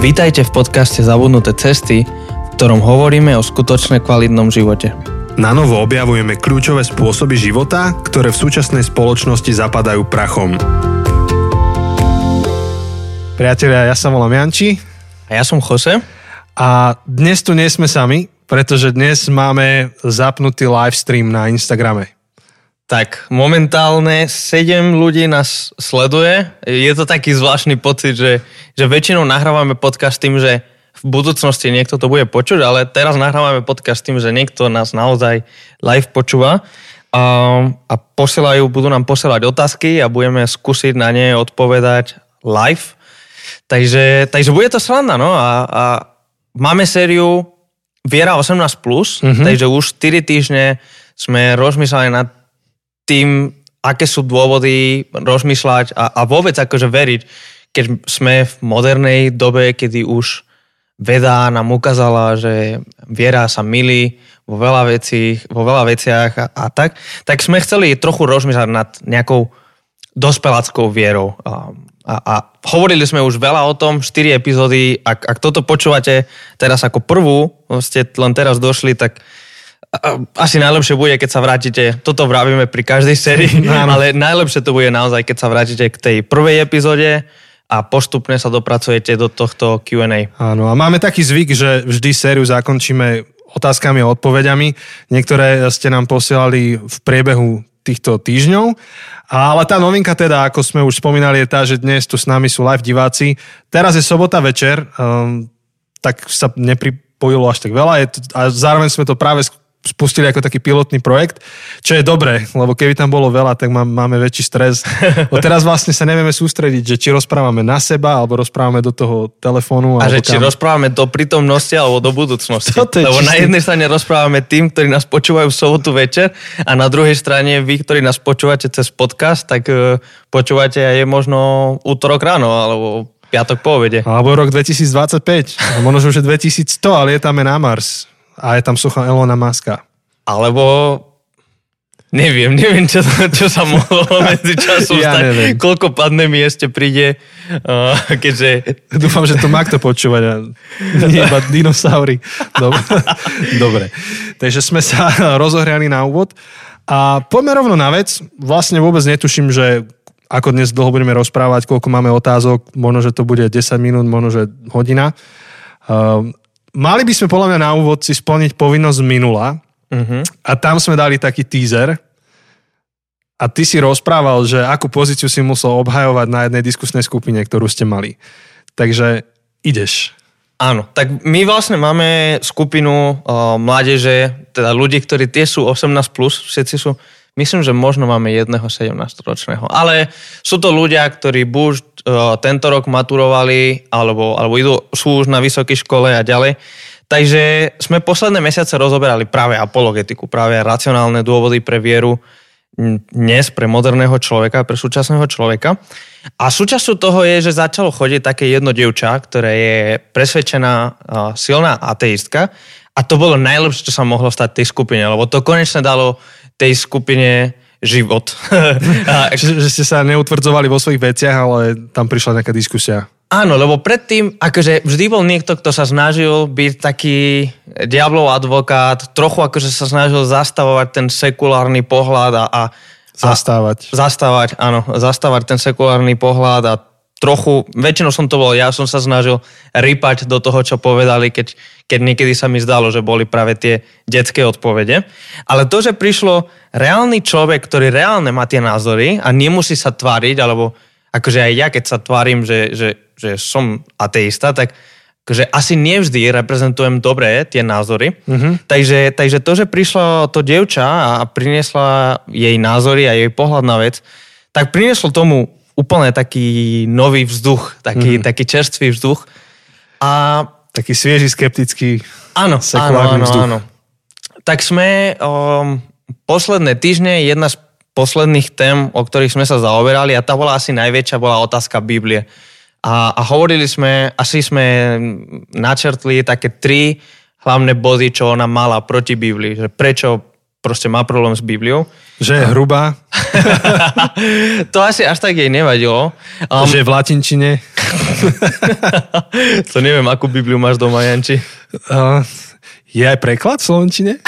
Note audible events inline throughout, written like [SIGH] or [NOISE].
Vítajte v podcaste Zabudnuté cesty, v ktorom hovoríme o skutočne kvalitnom živote. Na novo objavujeme kľúčové spôsoby života, ktoré v súčasnej spoločnosti zapadajú prachom. Priatelia, ja sa volám Janči. A ja som Jose. A dnes tu nie sme sami, pretože dnes máme zapnutý live stream na Instagrame. Tak, momentálne 7 ľudí nás sleduje. Je to taký zvláštny pocit, že že väčšinou nahrávame podcast tým, že v budúcnosti niekto to bude počuť, ale teraz nahrávame podcast tým, že niekto nás naozaj live počúva a, a posielajú, budú nám posielať otázky a budeme skúsiť na ne odpovedať live. Takže, takže bude to sranda, no a, a máme sériu Viera 18+, plus, mm-hmm. takže už 4 týždne sme rozmýšľali nad tým, aké sú dôvody rozmýšľať a, a vôbec akože veriť, keď sme v modernej dobe, kedy už veda nám ukázala, že viera sa milí vo veľa, vecí, vo veľa veciach a, a tak, tak sme chceli trochu rozmýšľať nad nejakou dospeláckou vierou. A, a, a hovorili sme už veľa o tom, 4 epizódy, ak, ak toto počúvate teraz ako prvú, ste len teraz došli, tak asi najlepšie bude, keď sa vrátite, toto vravíme pri každej sérii, [LAUGHS] ale najlepšie to bude naozaj, keď sa vrátite k tej prvej epizóde, a postupne sa dopracujete do tohto Q&A. Áno, a máme taký zvyk, že vždy sériu zakončíme otázkami a odpovediami. Niektoré ste nám posielali v priebehu týchto týždňov. Ale tá novinka teda, ako sme už spomínali, je tá, že dnes tu s nami sú live diváci. Teraz je sobota večer, um, tak sa nepripojilo až tak veľa. Je to, a zároveň sme to práve spustili ako taký pilotný projekt, čo je dobré, lebo keby tam bolo veľa, tak má, máme väčší stres. [LAUGHS] Bo teraz vlastne sa nevieme sústrediť, že či rozprávame na seba, alebo rozprávame do toho telefónu. A že kam. či rozprávame do prítomnosti, alebo do budúcnosti. Lebo čistý... na jednej strane rozprávame tým, ktorí nás počúvajú v sobotu večer a na druhej strane vy, ktorí nás počúvate cez podcast, tak uh, počúvate aj možno útorok ráno, alebo piatok po obede. Alebo rok 2025, a možno už 2100, ale je tam na Mars a je tam socha Elona Muska. Alebo Neviem, neviem, čo, čo sa mohlo [LAUGHS] medzi časom ja stať. Neviem. Koľko pandémie ešte príde, uh, keďže... Dúfam, že to má kto počúvať a nie iba dinosaury. Dobre. [LAUGHS] Dobre. Takže sme sa rozohriali na úvod. A poďme rovno na vec. Vlastne vôbec netuším, že ako dnes dlho budeme rozprávať, koľko máme otázok, možno, že to bude 10 minút, možno, že hodina. Uh, mali by sme podľa mňa na úvod si splniť povinnosť minula uh-huh. a tam sme dali taký teaser a ty si rozprával, že akú pozíciu si musel obhajovať na jednej diskusnej skupine, ktorú ste mali. Takže ideš. Áno, tak my vlastne máme skupinu uh, mládeže, teda ľudí, ktorí tie sú 18+, plus, všetci sú Myslím, že možno máme jedného 17-ročného. Ale sú to ľudia, ktorí buď uh, tento rok maturovali, alebo, alebo idú, sú už na vysokej škole a ďalej. Takže sme posledné mesiace rozoberali práve apologetiku, práve racionálne dôvody pre vieru dnes pre moderného človeka, pre súčasného človeka. A súčasťou toho je, že začalo chodiť také jedno dievča, ktoré je presvedčená silná ateistka a to bolo najlepšie, čo sa mohlo stať tej skupine, lebo to konečne dalo tej skupine život. [LAUGHS] a, že, že ste sa neutvrdzovali vo svojich veciach, ale tam prišla nejaká diskusia. Áno, lebo predtým, akože vždy bol niekto, kto sa snažil byť taký diablov advokát, trochu akože sa snažil zastavovať ten sekulárny pohľad a, a Zastávať. A, zastávať, áno, zastávať ten sekulárny pohľad a trochu, väčšinou som to bol, ja som sa snažil rypať do toho, čo povedali, keď, keď niekedy sa mi zdalo, že boli práve tie detské odpovede. Ale to, že prišlo reálny človek, ktorý reálne má tie názory a nemusí sa tváriť, alebo akože aj ja, keď sa tvárim, že, že, že som ateista, tak akože asi nevždy reprezentujem dobré tie názory. Mm-hmm. Takže, takže to, že prišlo to dievča a priniesla jej názory a jej pohľad na vec, tak prinieslo tomu úplne taký nový vzduch, taký, mm. taký čerstvý vzduch. A... Taký svieži, skeptický, áno, áno, áno, vzduch. áno. Tak sme um, posledné týždne, jedna z posledných tém, o ktorých sme sa zaoberali a tá bola asi najväčšia, bola otázka Biblie. A, a hovorili sme, asi sme načrtli také tri hlavné body, čo ona mala proti Biblii. Že prečo proste má problém s Bibliou. Že je hrubá. [LAUGHS] to asi až tak jej nevadilo. Um, že je v latinčine. [LAUGHS] to neviem, akú Bibliu máš doma, Janči. Uh, je aj preklad v slovenčine? [LAUGHS]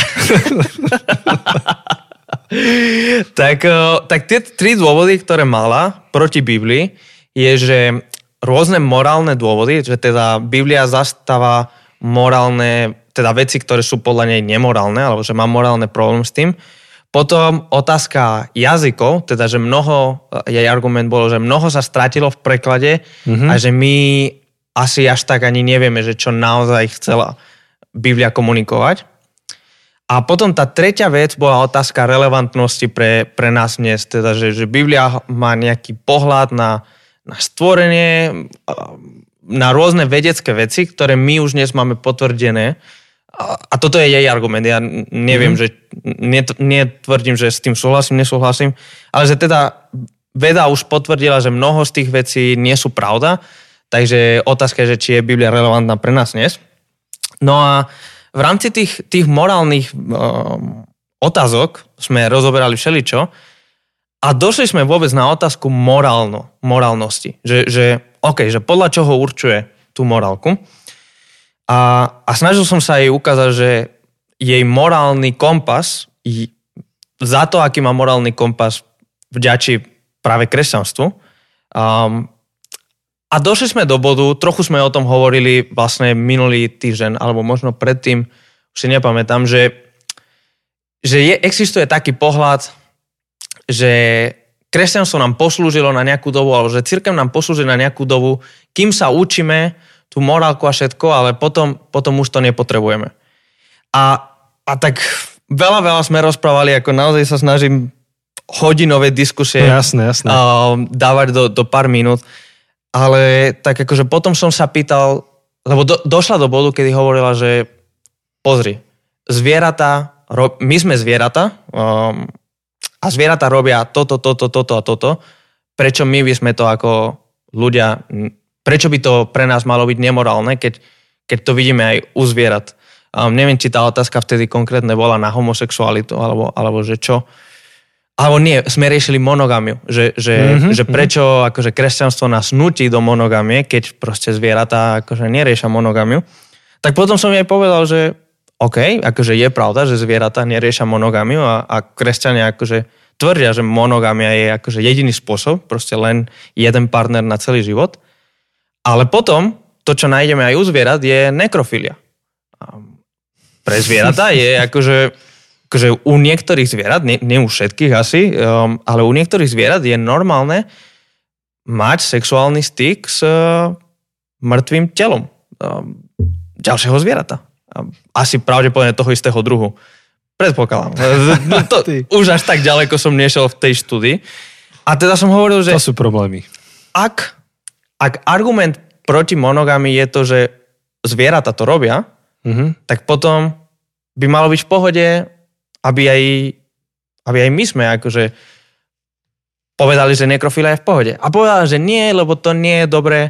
tak, uh, tak tie tri dôvody, ktoré mala proti Biblii, je, že rôzne morálne dôvody, že teda Biblia zastáva morálne teda veci, ktoré sú podľa nej nemorálne, alebo že má morálne problém s tým. Potom otázka jazykov, teda že mnoho, jej argument bolo, že mnoho sa stratilo v preklade mm-hmm. a že my asi až tak ani nevieme, že čo naozaj chcela Biblia komunikovať. A potom tá tretia vec bola otázka relevantnosti pre, pre nás dnes, teda že, že Biblia má nejaký pohľad na, na stvorenie, na rôzne vedecké veci, ktoré my už dnes máme potvrdené a toto je jej argument. Ja neviem, mm-hmm. že netvrdím, že s tým súhlasím, nesúhlasím, ale že teda veda už potvrdila, že mnoho z tých vecí nie sú pravda, takže otázka je, že či je Biblia relevantná pre nás dnes. No a v rámci tých, tých morálnych um, otázok sme rozoberali všeličo a došli sme vôbec na otázku morálno, morálnosti. Že, že, okay, že podľa čoho určuje tú morálku. A, a snažil som sa jej ukázať, že jej morálny kompas, za to, aký má morálny kompas, vďačí práve kresťanstvu. Um, a došli sme do bodu, trochu sme o tom hovorili vlastne minulý týždeň, alebo možno predtým, už si nepamätám, že, že je, existuje taký pohľad, že kresťanstvo nám poslúžilo na nejakú dobu, alebo že církev nám poslúžila na nejakú dobu, kým sa učíme tú morálku a všetko, ale potom, potom už to nepotrebujeme. A, a tak veľa, veľa sme rozprávali, ako naozaj sa snažím hodinové diskusie no, jasné, jasné. Uh, dávať do, do pár minút. Ale tak akože potom som sa pýtal, lebo do, došla do bodu, kedy hovorila, že pozri, zvieratá, ro, my sme zvieratá um, a zvieratá robia toto, toto, toto a toto. Prečo my by sme to ako ľudia prečo by to pre nás malo byť nemorálne, keď, keď to vidíme aj u zvierat. Um, neviem, či tá otázka vtedy konkrétne bola na homosexualitu, alebo, alebo že čo. Alebo nie, sme riešili monogamiu, že, že, mm-hmm, že prečo akože kresťanstvo nás nutí do monogamie, keď proste zvieratá akože neriešia monogamiu. Tak potom som jej povedal, že OK, akože je pravda, že zvieratá neriešia monogamiu a, a kresťania akože tvrdia, že monogamia je akože jediný spôsob, proste len jeden partner na celý život. Ale potom, to, čo nájdeme aj u zvierat, je nekrofilia. Pre zvieratá je [LAUGHS] akože, akože u niektorých zvierat, nie, nie u všetkých asi, um, ale u niektorých zvierat je normálne mať sexuálny styk s uh, mŕtvým telom um, ďalšieho zvierata. Um, asi pravdepodobne toho istého druhu. Predpokladám. [LAUGHS] To, už až tak ďaleko som nešiel v tej štúdii. A teda som hovoril, že... To sú problémy. Ak ak argument proti monogami je to, že zvieratá to robia, mm-hmm. tak potom by malo byť v pohode, aby aj, aby aj my sme akože povedali, že nekrofilia je v pohode. A povedali, že nie, lebo to nie je dobré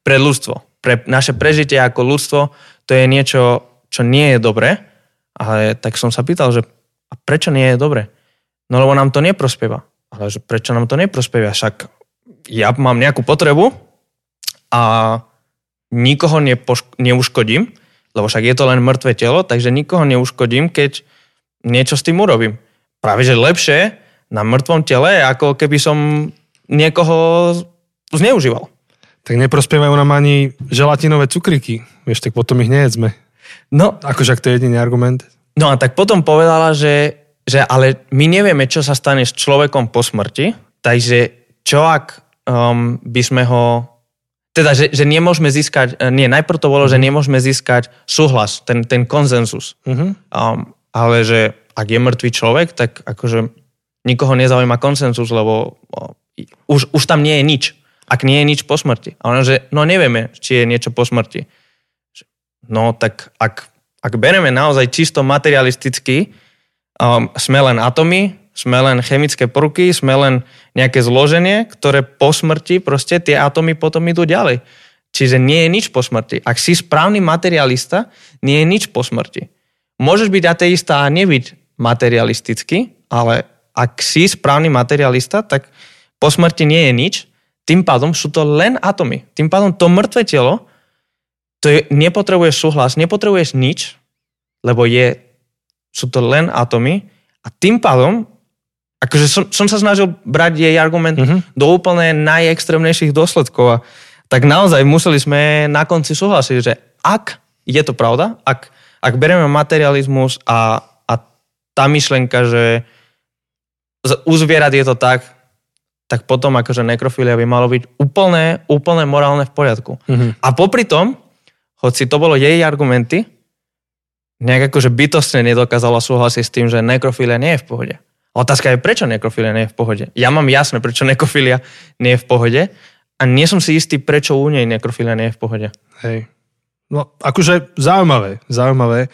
pre ľudstvo. Pre naše prežitie ako ľudstvo to je niečo, čo nie je dobré. Ale tak som sa pýtal, že a prečo nie je dobré? No lebo nám to neprospieva. Ale že prečo nám to neprospieva? Však ja mám nejakú potrebu, a nikoho nepošk- neuškodím, lebo však je to len mŕtve telo, takže nikoho neuškodím, keď niečo s tým urobím. Práve že lepšie na mŕtvom tele, ako keby som niekoho zneužíval. Tak neprospievajú nám ani želatinové cukriky. Vieš, tak potom ich nejedzme. No. Akože ak to je jediný argument. No a tak potom povedala, že, že ale my nevieme, čo sa stane s človekom po smrti, takže čo ak um, by sme ho teda, že, že nemôžeme získať, e, nie, najprv to bolo, že mhm. nemôžeme získať súhlas, ten, ten konsenzus. Mm-hmm. Um, ale že ak je mŕtvý človek, tak akože nikoho nezaujíma konsenzus, lebo o, už, už tam nie je nič. Ak nie je nič po smrti. A ono, že no nevieme, či je niečo po smrti. No tak ak, ak bereme naozaj čisto materialisticky, um, sme len atomy, sme len chemické prvky, sme len nejaké zloženie, ktoré po smrti proste tie atómy potom idú ďalej. Čiže nie je nič po smrti. Ak si správny materialista, nie je nič po smrti. Môžeš byť ateista a nebyť materialisticky, ale ak si správny materialista, tak po smrti nie je nič, tým pádom sú to len atomy. Tým pádom to mŕtve telo, to je, nepotrebuješ súhlas, nepotrebuješ nič, lebo je, sú to len atomy a tým pádom, akože som, som sa snažil brať jej argument mm-hmm. do úplne najextrémnejších dôsledkov a tak naozaj museli sme na konci súhlasiť, že ak je to pravda, ak, ak bereme materializmus a, a tá myšlenka, že u zvierat je to tak, tak potom akože nekrofilia by malo byť úplne, úplne morálne v poriadku. Mm-hmm. A popri tom, hoci to bolo jej argumenty, nejak akože bytostne nedokázala súhlasiť s tým, že nekrofilia nie je v pohode. Otázka je, prečo nekrofilia nie je v pohode. Ja mám jasné, prečo nekrofilia nie je v pohode a nie som si istý, prečo u nej nekrofilia nie je v pohode. Hej. No, akože zaujímavé, zaujímavé.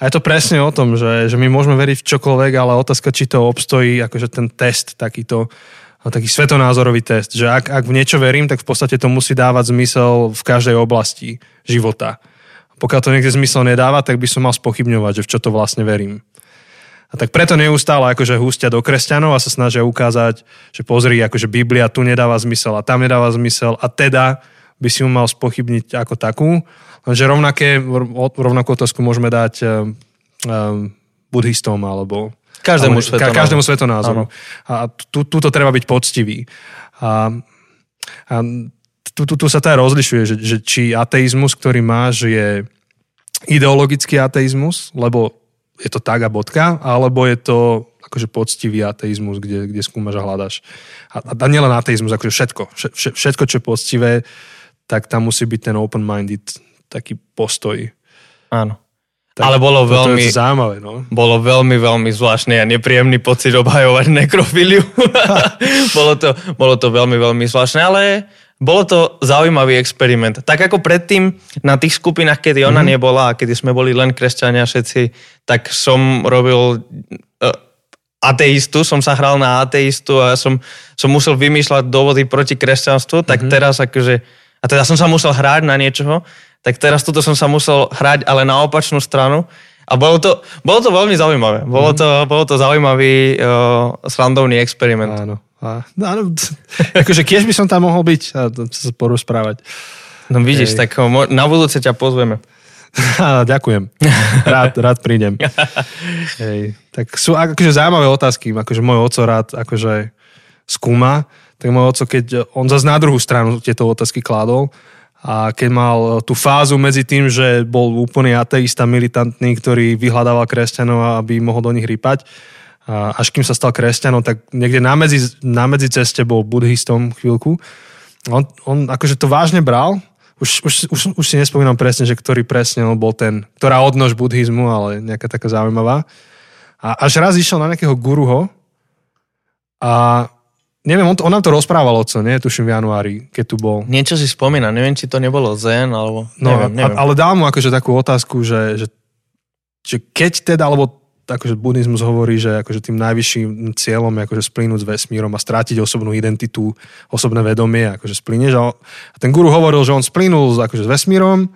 A je to presne o tom, že, že my môžeme veriť v čokoľvek, ale otázka, či to obstojí, akože ten test, takýto, taký svetonázorový test, že ak, ak v niečo verím, tak v podstate to musí dávať zmysel v každej oblasti života. Pokiaľ to niekde zmysel nedáva, tak by som mal spochybňovať, že v čo to vlastne verím. A tak preto neustále akože hústia do kresťanov a sa snažia ukázať, že pozri, akože Biblia tu nedáva zmysel a tam nedáva zmysel a teda by si ju mal spochybniť ako takú. Lenže rovnaké, rovnakú otázku môžeme dať um, buddhistom alebo každému, sveto každému svetonázoru. A tu, tu to treba byť poctivý. A, a tu, tu, tu sa teda rozlišuje, že, že či ateizmus, ktorý máš, je ideologický ateizmus, lebo je to tak a bodka, alebo je to akože poctivý ateizmus, kde, kde skúmaš a hľadaš. A, a nielen ateizmus, akože všetko. Všetko, čo je poctivé, tak tam musí byť ten open-minded taký postoj. Áno. Tak, Ale bolo veľmi, je zaujímavé, no. bolo veľmi, veľmi zvláštny a nepríjemný pocit obhajovať nekrofiliu. [LAUGHS] bolo, to, bolo to veľmi, veľmi zvláštne, ale bolo to zaujímavý experiment. Tak ako predtým na tých skupinách, kedy ona mm-hmm. nebola a kedy sme boli len kresťania všetci, tak som robil uh, ateistu, som sa hral na ateistu a som, som musel vymýšľať dôvody proti kresťanstvu, tak mm-hmm. teraz akože a teda som sa musel hrať na niečoho, tak teraz toto som sa musel hrať, ale na opačnú stranu. A bolo to, bolo to veľmi zaujímavé. Bolo mhm. to, bolo to zaujímavý uh, srandovný experiment. Áno. A, no, áno, [LAUGHS] akože keď by som tam mohol byť a sa porozprávať. No vidíš, Hej. tak na budúce ťa pozveme. [LAUGHS] Ďakujem. Rád, rád prídem. [LAUGHS] Hej. Tak sú akože zaujímavé otázky. Akože môj oco rád akože skúma tak môj oco, keď on zase na druhú stranu tieto otázky kládol, a keď mal tú fázu medzi tým, že bol úplný ateista, militantný, ktorý vyhľadával kresťanov, aby mohol do nich rýpať, až kým sa stal kresťanom, tak niekde na medzi, na medzi ceste bol buddhistom chvíľku. On, on akože to vážne bral, už, už, už, už si nespomínam presne, že ktorý presne on bol ten, ktorá odnož buddhizmu, ale nejaká taká zaujímavá. A až raz išiel na nejakého guruho a Neviem, on, to, on nám to rozprával oco, nie? Tuším v januári, keď tu bol. Niečo si spomína, neviem, či to nebolo Zen, alebo... No, neviem, neviem. ale dal mu akože takú otázku, že, že, že keď teda, alebo akože buddhizmus hovorí, že akože tým najvyšším cieľom je akože splínuť s vesmírom a strátiť osobnú identitu, osobné vedomie, akože splínieš. A ten guru hovoril, že on splínul akože s vesmírom,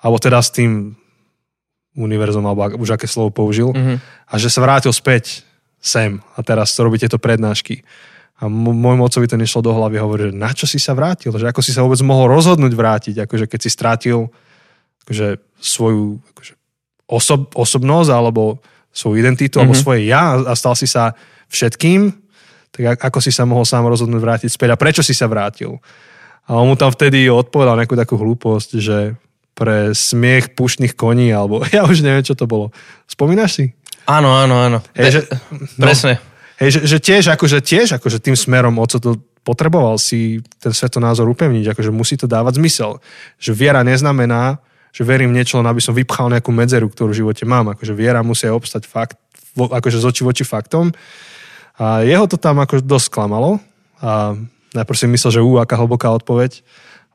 alebo teda s tým univerzom, alebo už aké slovo použil, mm-hmm. a že sa vrátil späť sem a teraz robí tieto prednášky. A môjmu otcovi to nešlo do hlavy, hovorí, že na čo si sa vrátil, že ako si sa vôbec mohol rozhodnúť vrátiť, akože keď si strátil akože svoju akože osob, osobnosť alebo svoju identitu mm-hmm. alebo mhm. svoje ja a stal si sa všetkým, tak ako si sa mohol sám rozhodnúť vrátiť späť a prečo si sa vrátil. A on mu tam vtedy odpovedal nejakú takú hlúposť, že pre smiech pušných koní, alebo [LAUGHS] ja už neviem, čo to bolo. Spomínaš si? Áno, áno, áno. Je, že, no, presne. Hej, že, že tiež, akože tiež, akože tým smerom, o co to potreboval si ten svetonázor upevniť, akože musí to dávať zmysel. Že viera neznamená, že verím niečo, len aby som vypchal nejakú medzeru, ktorú v živote mám. Akože viera musí obstať fakt, akože z oči voči faktom. A jeho to tam akože dosť klamalo. A najprv si myslel, že ú, aká hlboká odpoveď.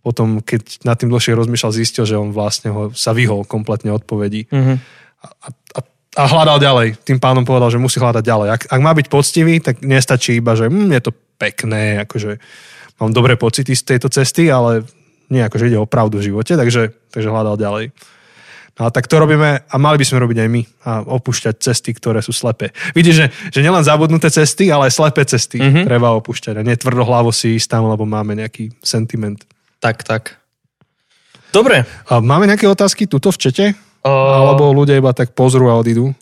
Potom, keď nad tým dlhšie rozmýšľal, zistil, že on vlastne ho, sa vyhol kompletne odpovedí. Mm-hmm. A, a a hľadal ďalej. Tým pánom povedal, že musí hľadať ďalej. Ak, ak má byť poctivý, tak nestačí iba, že hm, je to pekné, akože mám dobré pocity z tejto cesty, ale nie akože ide o pravdu v živote, takže, takže hľadal ďalej. A A tak to robíme a mali by sme robiť aj my a opúšťať cesty, ktoré sú slepé. Vidíš, že, že nielen zabudnuté cesty, ale aj slepé cesty mm-hmm. treba opúšťať a nie tvrdohlavo si ísť tam, lebo máme nejaký sentiment. Tak, tak. Dobre. A máme nejaké otázky tuto v čete? O... Alebo ľudia iba tak pozrú a odídu?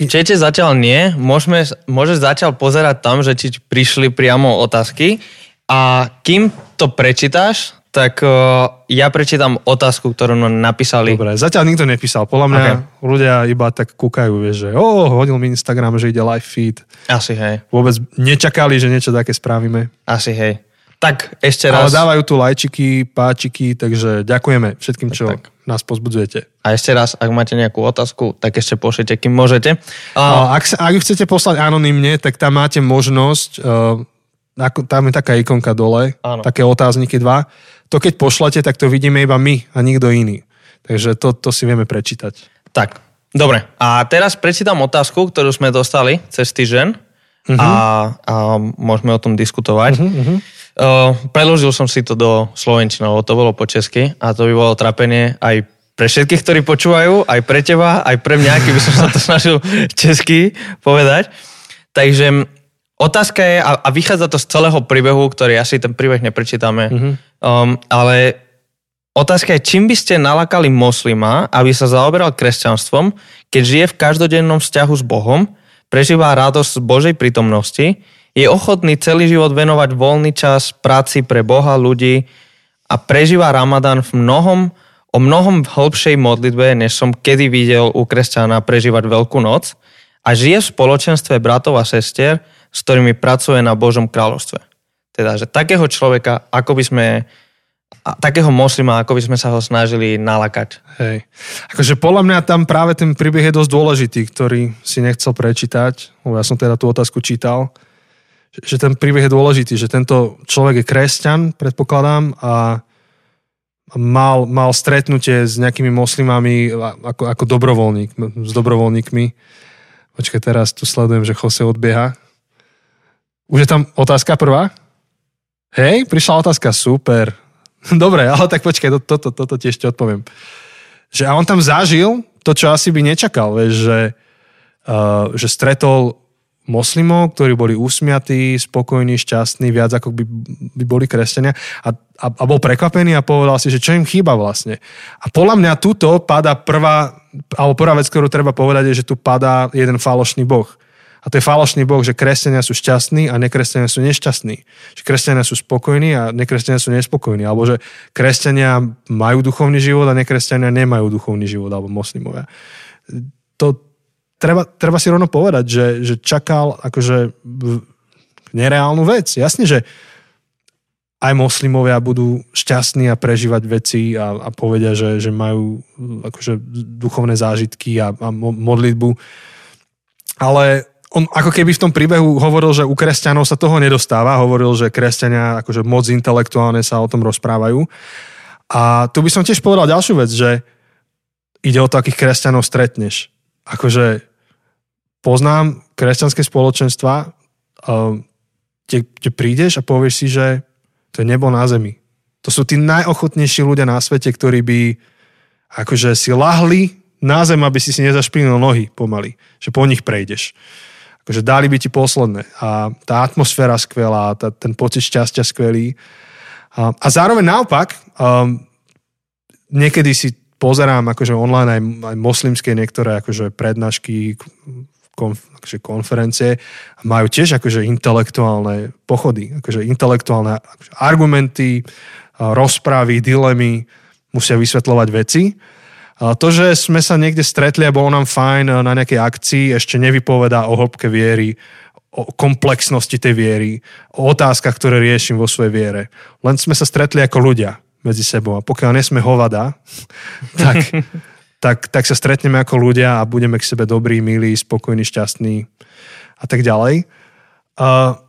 V čete zatiaľ nie. Môžeme, môžeš zatiaľ pozerať tam, že ti prišli priamo otázky. A kým to prečítáš, tak uh, ja prečítam otázku, ktorú nám napísali. Dobre, zatiaľ nikto nepísal. Podľa mňa okay. ľudia iba tak kúkajú, vieš, že oh, hodil mi Instagram, že ide live feed. Asi hej. Vôbec nečakali, že niečo také spravíme. Asi hej. Tak ešte raz. Ale dávajú tu lajčiky, páčiky, takže ďakujeme všetkým, čo tak, nás pozbudzujete. A ešte raz, ak máte nejakú otázku, tak ešte pošlite, kým môžete. A... Ak, sa, ak ju chcete poslať anonymne, tak tam máte možnosť, uh, tam je taká ikonka dole, Áno. také otázniky dva to keď pošlete, tak to vidíme iba my a nikto iný. Takže to, to si vieme prečítať. Tak, dobre. A teraz prečítam otázku, ktorú sme dostali cez týždeň uh-huh. a, a môžeme o tom diskutovať. Uh-huh, uh-huh. Uh, preložil som si to do slovenčiny, lebo to bolo po česky a to by bolo trapenie aj pre všetkých, ktorí počúvajú, aj pre teba, aj pre mňa, keby som sa to [LAUGHS] snažil česky povedať. Takže otázka je, a, a vychádza to z celého príbehu, ktorý asi ten príbeh neprečítame, uh-huh. Um, ale otázka je, čím by ste nalakali moslima, aby sa zaoberal kresťanstvom, keď žije v každodennom vzťahu s Bohom, prežíva radosť z Božej prítomnosti, je ochotný celý život venovať voľný čas práci pre Boha, ľudí a prežíva Ramadán v mnohom, o mnohom hĺbšej modlitbe, než som kedy videl u kresťana prežívať Veľkú noc a žije v spoločenstve bratov a sestier, s ktorými pracuje na Božom kráľovstve. Teda, že takého človeka, ako by sme takého moslima, ako by sme sa ho snažili nalakať. Hej. Akože podľa mňa tam práve ten príbeh je dosť dôležitý, ktorý si nechcel prečítať, lebo ja som teda tú otázku čítal, že ten príbeh je dôležitý, že tento človek je kresťan, predpokladám, a mal, mal stretnutie s nejakými moslimami ako, ako dobrovoľník, s dobrovoľníkmi. Počkaj, teraz tu sledujem, že Jose odbieha. Už je tam otázka prvá? Hej, prišla otázka, super. [LAUGHS] Dobre, ale tak počkaj, toto, toto, toto ti odpoviem. Že a on tam zažil to, čo asi by nečakal, vieš, že, uh, že stretol moslimov, ktorí boli usmiatí, spokojní, šťastní, viac ako by, by boli kresťania a, a, a bol prekvapený a povedal si, že čo im chýba vlastne. A podľa mňa tuto padá prvá, alebo prvá vec, ktorú treba povedať, je, že tu padá jeden falošný boh. A to je falošný boh, že kresťania sú šťastní a nekresťania sú nešťastní. Že kresťania sú spokojní a nekresťania sú nespokojní. Alebo že kresťania majú duchovný život a nekresťania nemajú duchovný život, alebo moslimovia. To treba, treba si rovno povedať, že, že čakal akože nereálnu vec. Jasne, že aj moslimovia budú šťastní a prežívať veci a, a povedia, že, že majú akože duchovné zážitky a, a modlitbu. Ale on ako keby v tom príbehu hovoril, že u kresťanov sa toho nedostáva, hovoril, že kresťania akože moc intelektuálne sa o tom rozprávajú. A tu by som tiež povedal ďalšiu vec, že ide o to, akých kresťanov stretneš. Akože poznám kresťanské spoločenstva, kde, kde prídeš a povieš si, že to je nebo na zemi. To sú tí najochotnejší ľudia na svete, ktorí by akože si lahli na zem, aby si si nezašpinil nohy pomaly, že po nich prejdeš akože dali by ti posledné. A tá atmosféra skvelá, tá, ten pocit šťastia skvelý. A, a zároveň naopak, um, niekedy si pozerám akože online aj, aj moslimské niektoré akože prednášky, konf, akože konferencie majú tiež akože intelektuálne pochody, akože intelektuálne akože argumenty, rozprávy, dilemy, musia vysvetľovať veci to, že sme sa niekde stretli a bolo nám fajn eh, na nejakej akcii, ešte nevypovedá o hĺbke viery, o komplexnosti tej viery, o otázkach, ktoré riešim vo svojej viere. Len sme sa stretli ako ľudia medzi sebou. A pokiaľ nesme hovada, [LAUGHS] tak, tak, tak sa stretneme ako ľudia a budeme k sebe dobrí, milí, spokojní, šťastní a tak ďalej. A,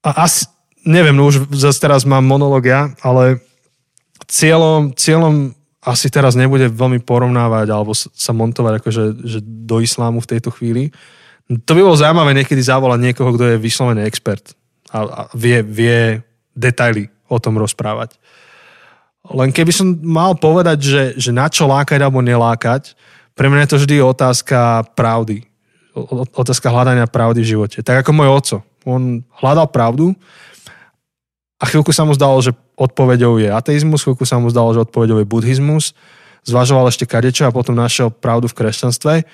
a asi, neviem, no už zase teraz mám monológia, ale cieľom, cieľom asi teraz nebude veľmi porovnávať alebo sa montovať akože, že do islámu v tejto chvíli. To by bolo zaujímavé niekedy zavolať niekoho, kto je vyslovený expert a, a vie, vie detaily o tom rozprávať. Len keby som mal povedať, že, že na čo lákať alebo nelákať, pre mňa je to vždy otázka pravdy. Otázka hľadania pravdy v živote. Tak ako môj oco. On hľadal pravdu a chvíľku sa mu zdalo, že odpovedou je ateizmus, chvíľku sa mu zdalo, že odpovedou je buddhizmus. Zvažoval ešte kadečo a potom našiel pravdu v kresťanstve.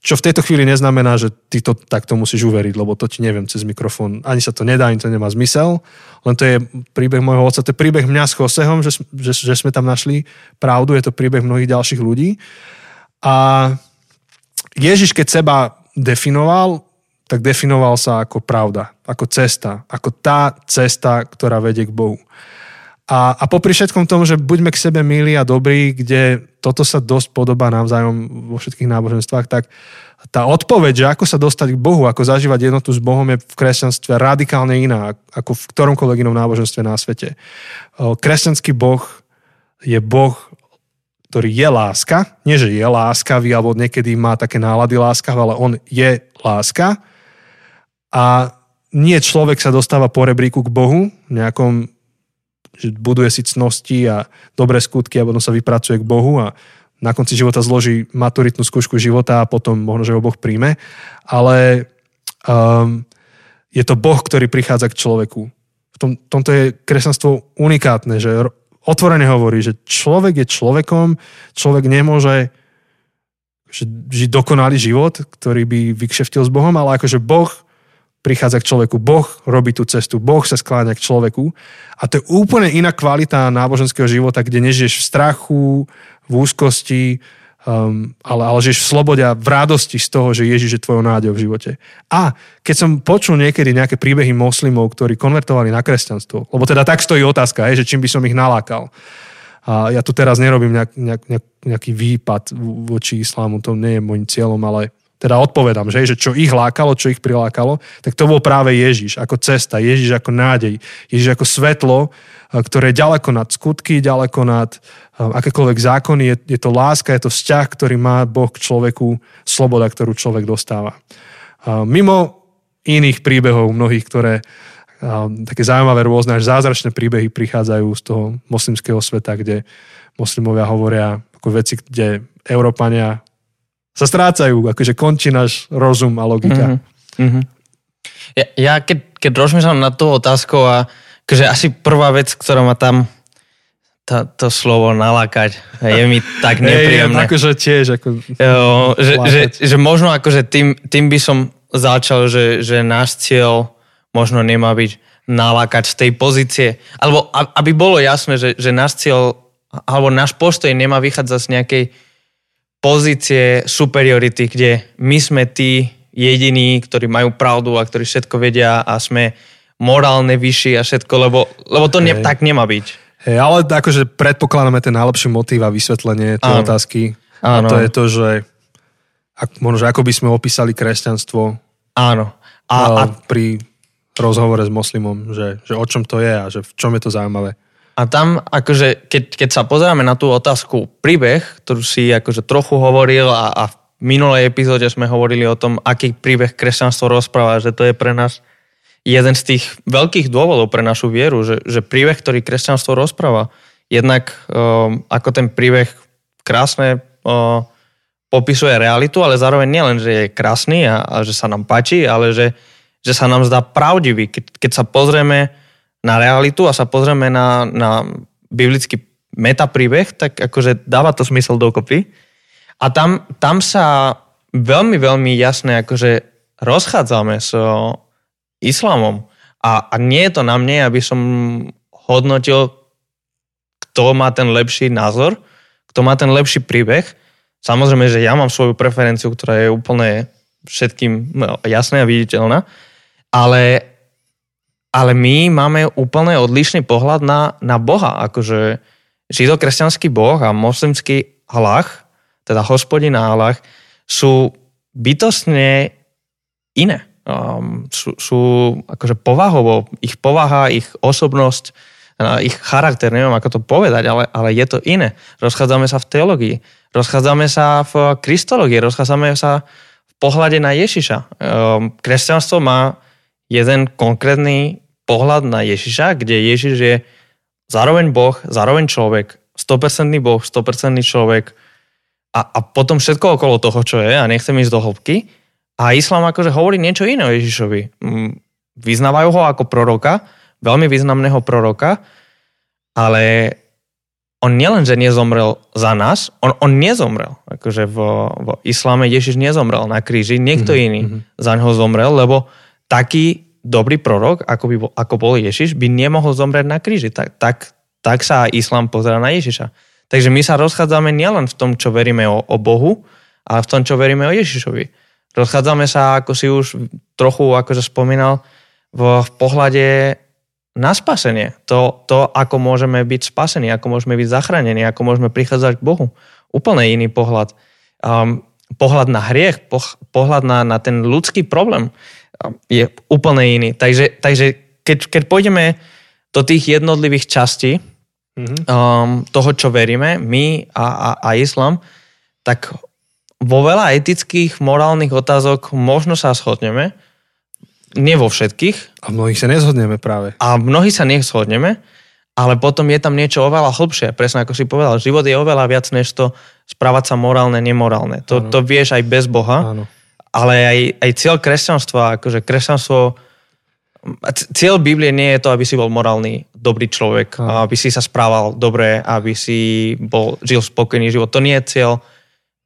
Čo v tejto chvíli neznamená, že ty to takto musíš uveriť, lebo to ti neviem cez mikrofón. Ani sa to nedá, ani to nemá zmysel. Len to je príbeh môjho otca, to je príbeh mňa s Josehom, že, že, že sme tam našli pravdu, je to príbeh mnohých ďalších ľudí. A Ježiš, keď seba definoval, tak definoval sa ako pravda, ako cesta, ako tá cesta, ktorá vedie k Bohu. A, a popri všetkom tom, že buďme k sebe milí a dobrí, kde toto sa dosť podobá navzájom vo všetkých náboženstvách, tak tá odpoveď, že ako sa dostať k Bohu, ako zažívať jednotu s Bohom je v kresťanstve radikálne iná ako v ktoromkoľvek inom náboženstve na svete. Kresťanský Boh je Boh, ktorý je láska. Nie, že je láskavý, alebo niekedy má také nálady láskavé, ale on je láska. A nie človek sa dostáva po rebríku k Bohu, nejakom že buduje si cnosti a dobré skutky a potom sa vypracuje k Bohu a na konci života zloží maturitnú skúšku života a potom možno, že ho Boh príjme. Ale um, je to Boh, ktorý prichádza k človeku. V tom, tomto je kresťanstvo unikátne, že otvorene hovorí, že človek je človekom, človek nemôže žiť dokonalý život, ktorý by vykšeftil s Bohom, ale akože Boh prichádza k človeku. Boh robí tú cestu, Boh sa skláňa k človeku. A to je úplne iná kvalita náboženského života, kde nežiješ v strachu, v úzkosti, um, ale, ale žiješ v slobode a v radosti z toho, že Ježiš je tvojou nádejou v živote. A keď som počul niekedy nejaké príbehy moslimov, ktorí konvertovali na kresťanstvo, lebo teda tak stojí otázka, je, že čím by som ich nalákal. A ja tu teraz nerobím nejak, nejak, nejaký výpad voči islámu, to nie je môjim cieľom, ale teda odpovedám, že, že čo ich lákalo, čo ich prilákalo, tak to bol práve Ježiš ako cesta, Ježiš ako nádej, Ježiš ako svetlo, eh, ktoré je ďaleko nad skutky, ďaleko nad eh, akékoľvek zákony. Je, je to láska, je to vzťah, ktorý má Boh k človeku, sloboda, ktorú človek dostáva. Mimo iných príbehov, mnohých, ktoré také zaujímavé rôzne až zázračné príbehy prichádzajú z toho moslimského sveta, kde moslimovia hovoria ako veci, kde Európania sa strácajú, akože končí náš rozum a logika. Mm-hmm. Ja, ja keď, keď rozmýšľam nad tú otázkou a akože asi prvá vec, ktorá ma tam to, to slovo nalákať je mi tak [LAUGHS] nepríjemné. Hey, akože tiež. Ako jo, že, že, že, možno akože tým, tým by som začal, že, že náš cieľ možno nemá byť nalákať z tej pozície. Alebo aby bolo jasné, že, že náš cieľ alebo náš postoj nemá vychádzať z nejakej pozície superiority, kde my sme tí jediní, ktorí majú pravdu a ktorí všetko vedia a sme morálne vyšší a všetko, lebo, lebo to ne, tak nemá byť. Hey, ale akože predpokladáme ten najlepší motív a vysvetlenie tej otázky. Áno. A to je to, že ak, možno, že ako by sme opísali kresťanstvo Áno. A, a pri rozhovore s moslimom, že, že o čom to je a že v čom je to zaujímavé. A tam, akože, keď, keď sa pozeráme na tú otázku príbeh, ktorú si akože trochu hovoril a, a v minulej epizóde sme hovorili o tom, aký príbeh kresťanstvo rozpráva, že to je pre nás jeden z tých veľkých dôvodov pre našu vieru, že, že príbeh, ktorý kresťanstvo rozpráva, jednak um, ako ten príbeh krásne um, popisuje realitu, ale zároveň nielen, že je krásny a, a že sa nám páči, ale že, že sa nám zdá pravdivý. Keď, keď sa pozrieme na realitu a sa pozrieme na, na biblický metapríbeh, tak akože dáva to smysel dokopy. A tam, tam sa veľmi, veľmi jasne akože rozchádzame s islamom. A, a nie je to na mne, aby som hodnotil, kto má ten lepší názor, kto má ten lepší príbeh. Samozrejme, že ja mám svoju preferenciu, ktorá je úplne všetkým no, jasná a viditeľná, ale ale my máme úplne odlišný pohľad na, na Boha. Akože židokresťanský boh a moslimský Allah, teda hospodin a Allah, sú bytostne iné. Um, sú, sú akože povahovo, ich povaha, ich osobnosť, ich charakter, neviem ako to povedať, ale, ale je to iné. Rozchádzame sa v teológii, rozchádzame sa v kristológii, rozchádzame sa v pohľade na Ježiša. Um, kresťanstvo má jeden konkrétny pohľad na Ježiša, kde Ježiš je zároveň Boh, zároveň človek, 100% Boh, 100% človek a, a potom všetko okolo toho, čo je a nechcem ísť do hĺbky. A islám akože hovorí niečo iné o Ježišovi. Mm, vyznávajú ho ako proroka, veľmi významného proroka, ale on nielen, že nezomrel za nás, on, on nezomrel. Akože v, v isláme Ježiš nezomrel na kríži, niekto mm-hmm. iný za ňoho zomrel, lebo taký dobrý prorok, ako, by bol, ako bol Ježiš, by nemohol zomrieť na kríži. Tak, tak, tak sa islám pozera na Ježiša. Takže my sa rozchádzame nielen v tom, čo veríme o, o Bohu, ale v tom, čo veríme o Ježišovi. Rozchádzame sa, ako si už trochu akože spomínal, v, v pohľade na spasenie. To, to, ako môžeme byť spasení, ako môžeme byť zachránení, ako môžeme prichádzať k Bohu. Úplne iný pohľad. Um, pohľad na hriech, poh, pohľad na, na ten ľudský problém je úplne iný. Takže, takže keď, keď pôjdeme do tých jednotlivých častí mm-hmm. um, toho, čo veríme, my a, a, a islam, tak vo veľa etických, morálnych otázok možno sa shodneme, nie vo všetkých. A mnohých sa nezhodneme práve. A mnohí sa nezhodneme, ale potom je tam niečo oveľa hlbšie. Presne ako si povedal, život je oveľa viac než to správať sa morálne, nemorálne. To, to vieš aj bez Boha, ano. Ale aj, aj cieľ kresťanstva, akože kresťanstvo, cieľ Biblie nie je to, aby si bol morálny, dobrý človek, ano. aby si sa správal dobre, aby si bol, žil spokojný život. To nie je cieľ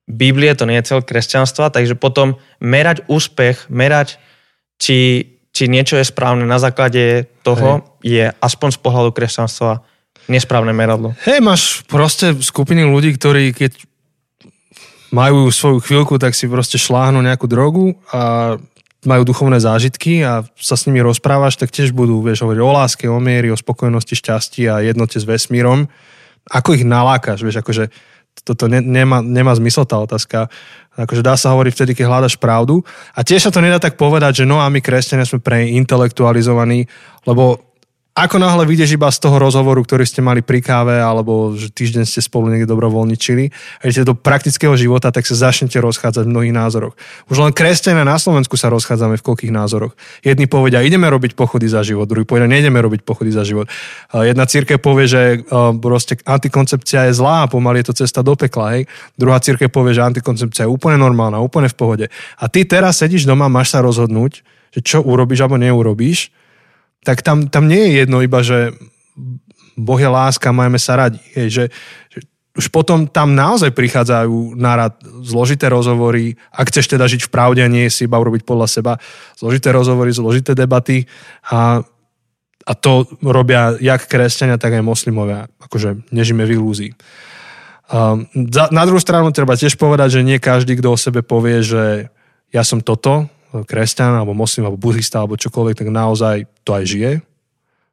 Biblie, to nie je cieľ kresťanstva, takže potom merať úspech, merať či, či niečo je správne na základe toho, Hej. je aspoň z pohľadu kresťanstva nesprávne meradlo. Hej, máš proste skupiny ľudí, ktorí keď majú svoju chvíľku, tak si proste šláhnu nejakú drogu a majú duchovné zážitky a sa s nimi rozprávaš, tak tiež budú, vieš, hovoriť o láske, o miery, o spokojnosti, šťastí a jednote s vesmírom. Ako ich nalákaš, vieš, akože toto ne, nemá, nemá zmysel tá otázka. Akože dá sa hovoriť vtedy, keď hľadaš pravdu. A tiež sa to nedá tak povedať, že no a my kresťania sme pre intelektualizovaní, lebo ako náhle vidieš iba z toho rozhovoru, ktorý ste mali pri káve, alebo že týždeň ste spolu niekde dobrovoľničili, a idete do praktického života, tak sa začnete rozchádzať v mnohých názoroch. Už len kresťania na Slovensku sa rozchádzame v koľkých názoroch. Jedni povedia, ideme robiť pochody za život, druhý povedia, nejdeme robiť pochody za život. Jedna církev povie, že proste antikoncepcia je zlá a pomaly je to cesta do pekla. Hej. Druhá církev povie, že antikoncepcia je úplne normálna, úplne v pohode. A ty teraz sedíš doma, máš sa rozhodnúť, že čo urobíš alebo neurobíš tak tam, tam nie je jedno iba, že Boh je láska, majme sa radi. Je, že, že už potom tam naozaj prichádzajú nárad zložité rozhovory, ak chceš teda žiť v pravde a nie si iba urobiť podľa seba, zložité rozhovory, zložité debaty a, a to robia jak kresťania, tak aj moslimovia. Akože nežíme v ilúzii. Um, na druhú stranu treba tiež povedať, že nie každý, kto o sebe povie, že ja som toto, kresťan, alebo moslim, alebo buddhista, alebo čokoľvek, tak naozaj to aj žije.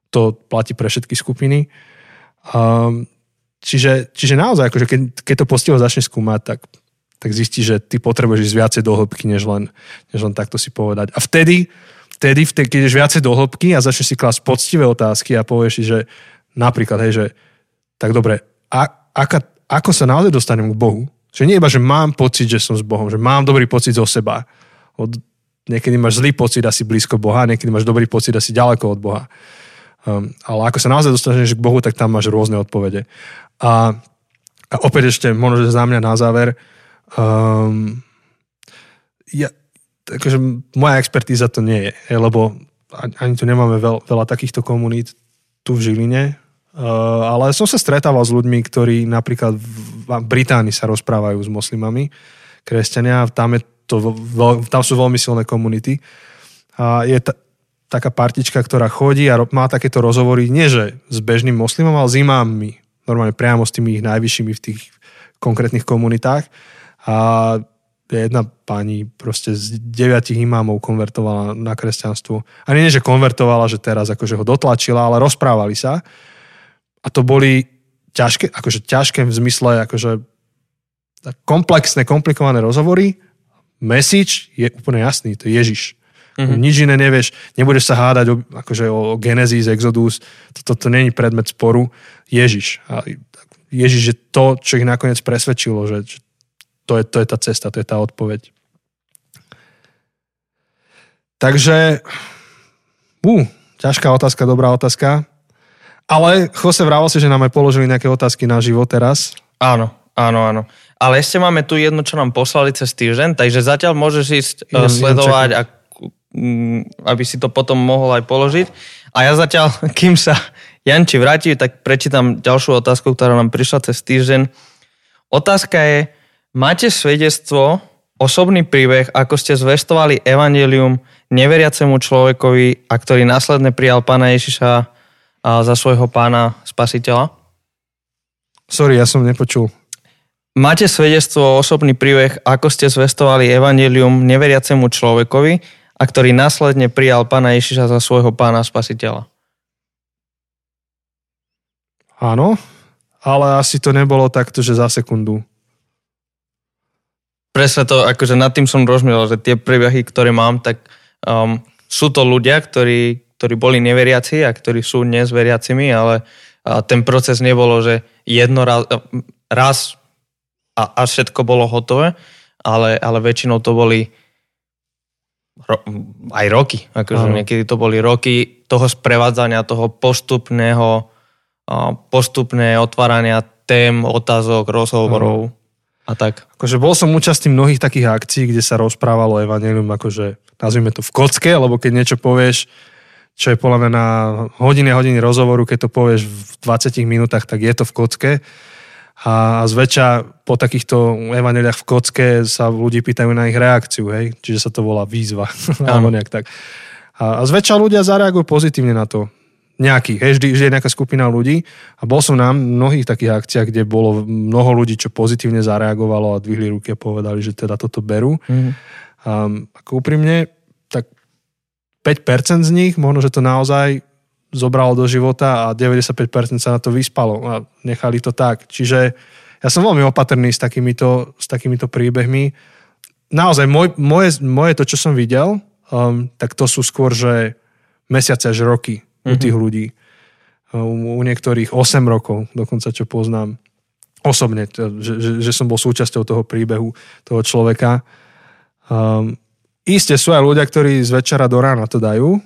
To platí pre všetky skupiny. Um, čiže, čiže naozaj, akože keď, keď to postiho začne skúmať, tak, tak zistí, že ty potrebuješ ísť viacej do hĺbky, než len, než len takto si povedať. A vtedy, vtedy, vtedy keď ideš viacej do hĺbky a začneš si klásť poctivé otázky a povieš si, že napríklad, hej, že tak dobre, a, aká, ako sa naozaj dostanem k Bohu? Že nie iba, že mám pocit, že som s Bohom, že mám dobrý pocit zo seba. Niekedy máš zlý pocit asi blízko Boha, niekedy máš dobrý pocit asi ďaleko od Boha. Um, ale ako sa naozaj dostaneš k Bohu, tak tam máš rôzne odpovede. A, a opäť ešte, možno, že za mňa na záver, um, ja, takže moja expertíza to nie je, lebo ani tu nemáme veľ, veľa takýchto komunít tu v Žiline, uh, ale som sa stretával s ľuďmi, ktorí napríklad v Británii sa rozprávajú s moslimami, kresťania, tam je to, tam sú veľmi silné komunity. A je ta, taká partička, ktorá chodí a má takéto rozhovory, nie že s bežným moslimom, ale s imámmi. Normálne priamo s tými ich najvyššími v tých konkrétnych komunitách. A jedna pani proste z deviatich imámov konvertovala na kresťanstvo. A nie, že konvertovala, že teraz akože ho dotlačila, ale rozprávali sa. A to boli ťažké, akože ťažké v zmysle akože komplexné, komplikované rozhovory, message je úplne jasný, to je Ježiš. Mm-hmm. Nič iné nevieš, nebudeš sa hádať o, akože o Genesis, Exodus, toto to, to není predmet sporu. Ježiš. A Ježiš je to, čo ich nakoniec presvedčilo, že, že to, je, to je tá cesta, to je tá odpoveď. Takže, uh, ťažká otázka, dobrá otázka. Ale Jose vravel si, že nám aj položili nejaké otázky na život teraz. Áno, áno, áno. Ale ešte máme tu jednu, čo nám poslali cez týždeň, takže zatiaľ môžeš ísť idem, sledovať, idem a, aby si to potom mohol aj položiť. A ja zatiaľ, [LAUGHS] kým sa Janči vráti, tak prečítam ďalšiu otázku, ktorá nám prišla cez týždeň. Otázka je, máte svedectvo, osobný príbeh, ako ste zvestovali evanelium neveriacemu človekovi a ktorý následne prijal pána Ježiša za svojho pána spasiteľa? Sorry, ja som nepočul. Máte svedectvo o osobný príbeh, ako ste zvestovali evanelium neveriacemu človekovi a ktorý následne prijal pána Ježiša za svojho pána spasiteľa? Áno, ale asi to nebolo takto, že za sekundu. Presne to, akože nad tým som rozmýšľal, že tie príbehy, ktoré mám, tak um, sú to ľudia, ktorí ktorí boli neveriaci a ktorí sú dnes veriacimi, ale ten proces nebolo, že jedno raz, raz a, a všetko bolo hotové, ale, ale väčšinou to boli ro, aj roky. Akože niekedy to boli roky toho sprevádzania, toho postupného postupné otvárania tém, otázok, rozhovorov Aha. a tak. Akože bol som účastný mnohých takých akcií, kde sa rozprávalo evanelium, akože nazvime to v kocke, lebo keď niečo povieš čo je podľa mňa na hodiny a hodiny rozhovoru, keď to povieš v 20 minútach, tak je to v kocke. A zväčša po takýchto evaneliách v kocke sa ľudí pýtajú na ich reakciu, hej? Čiže sa to volá výzva. [LAUGHS] Alebo nejak tak. A, a zväčša ľudia zareagujú pozitívne na to. Nejaký, hej, vždy, vždy je nejaká skupina ľudí. A bol som na mnohých takých akciách, kde bolo mnoho ľudí, čo pozitívne zareagovalo a dvihli ruky a povedali, že teda toto berú. Mm. Um, ako úprimne, 5% z nich, možno, že to naozaj zobralo do života a 95% sa na to vyspalo a nechali to tak. Čiže ja som veľmi opatrný s takýmito, s takýmito príbehmi. Naozaj, môj, moje, moje to, čo som videl, um, tak to sú skôr, že mesiace až roky mm-hmm. u mhm. tých ľudí. Um, u niektorých 8 rokov, dokonca čo poznám osobne, že, že, že som bol súčasťou toho príbehu toho človeka. Um, Isté sú aj ľudia, ktorí z večera do rána to dajú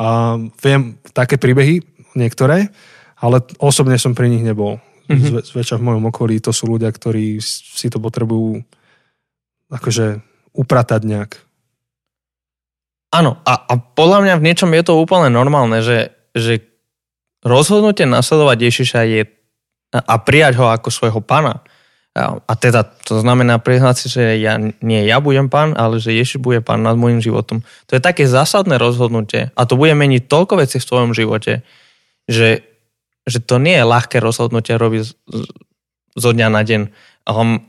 a viem také príbehy, niektoré, ale osobne som pri nich nebol. Mm-hmm. Zväčša v mojom okolí to sú ľudia, ktorí si to potrebujú akože upratať nejak. Áno, a, a podľa mňa v niečom je to úplne normálne, že, že rozhodnutie nasledovať Ježiša je a prijať ho ako svojho pána a teda to znamená si, že ja, nie ja budem pán, ale že Ježiš bude pán nad môjim životom. To je také zásadné rozhodnutie a to bude meniť toľko vecí v svojom živote, že, že to nie je ľahké rozhodnutie robiť zo dňa na deň.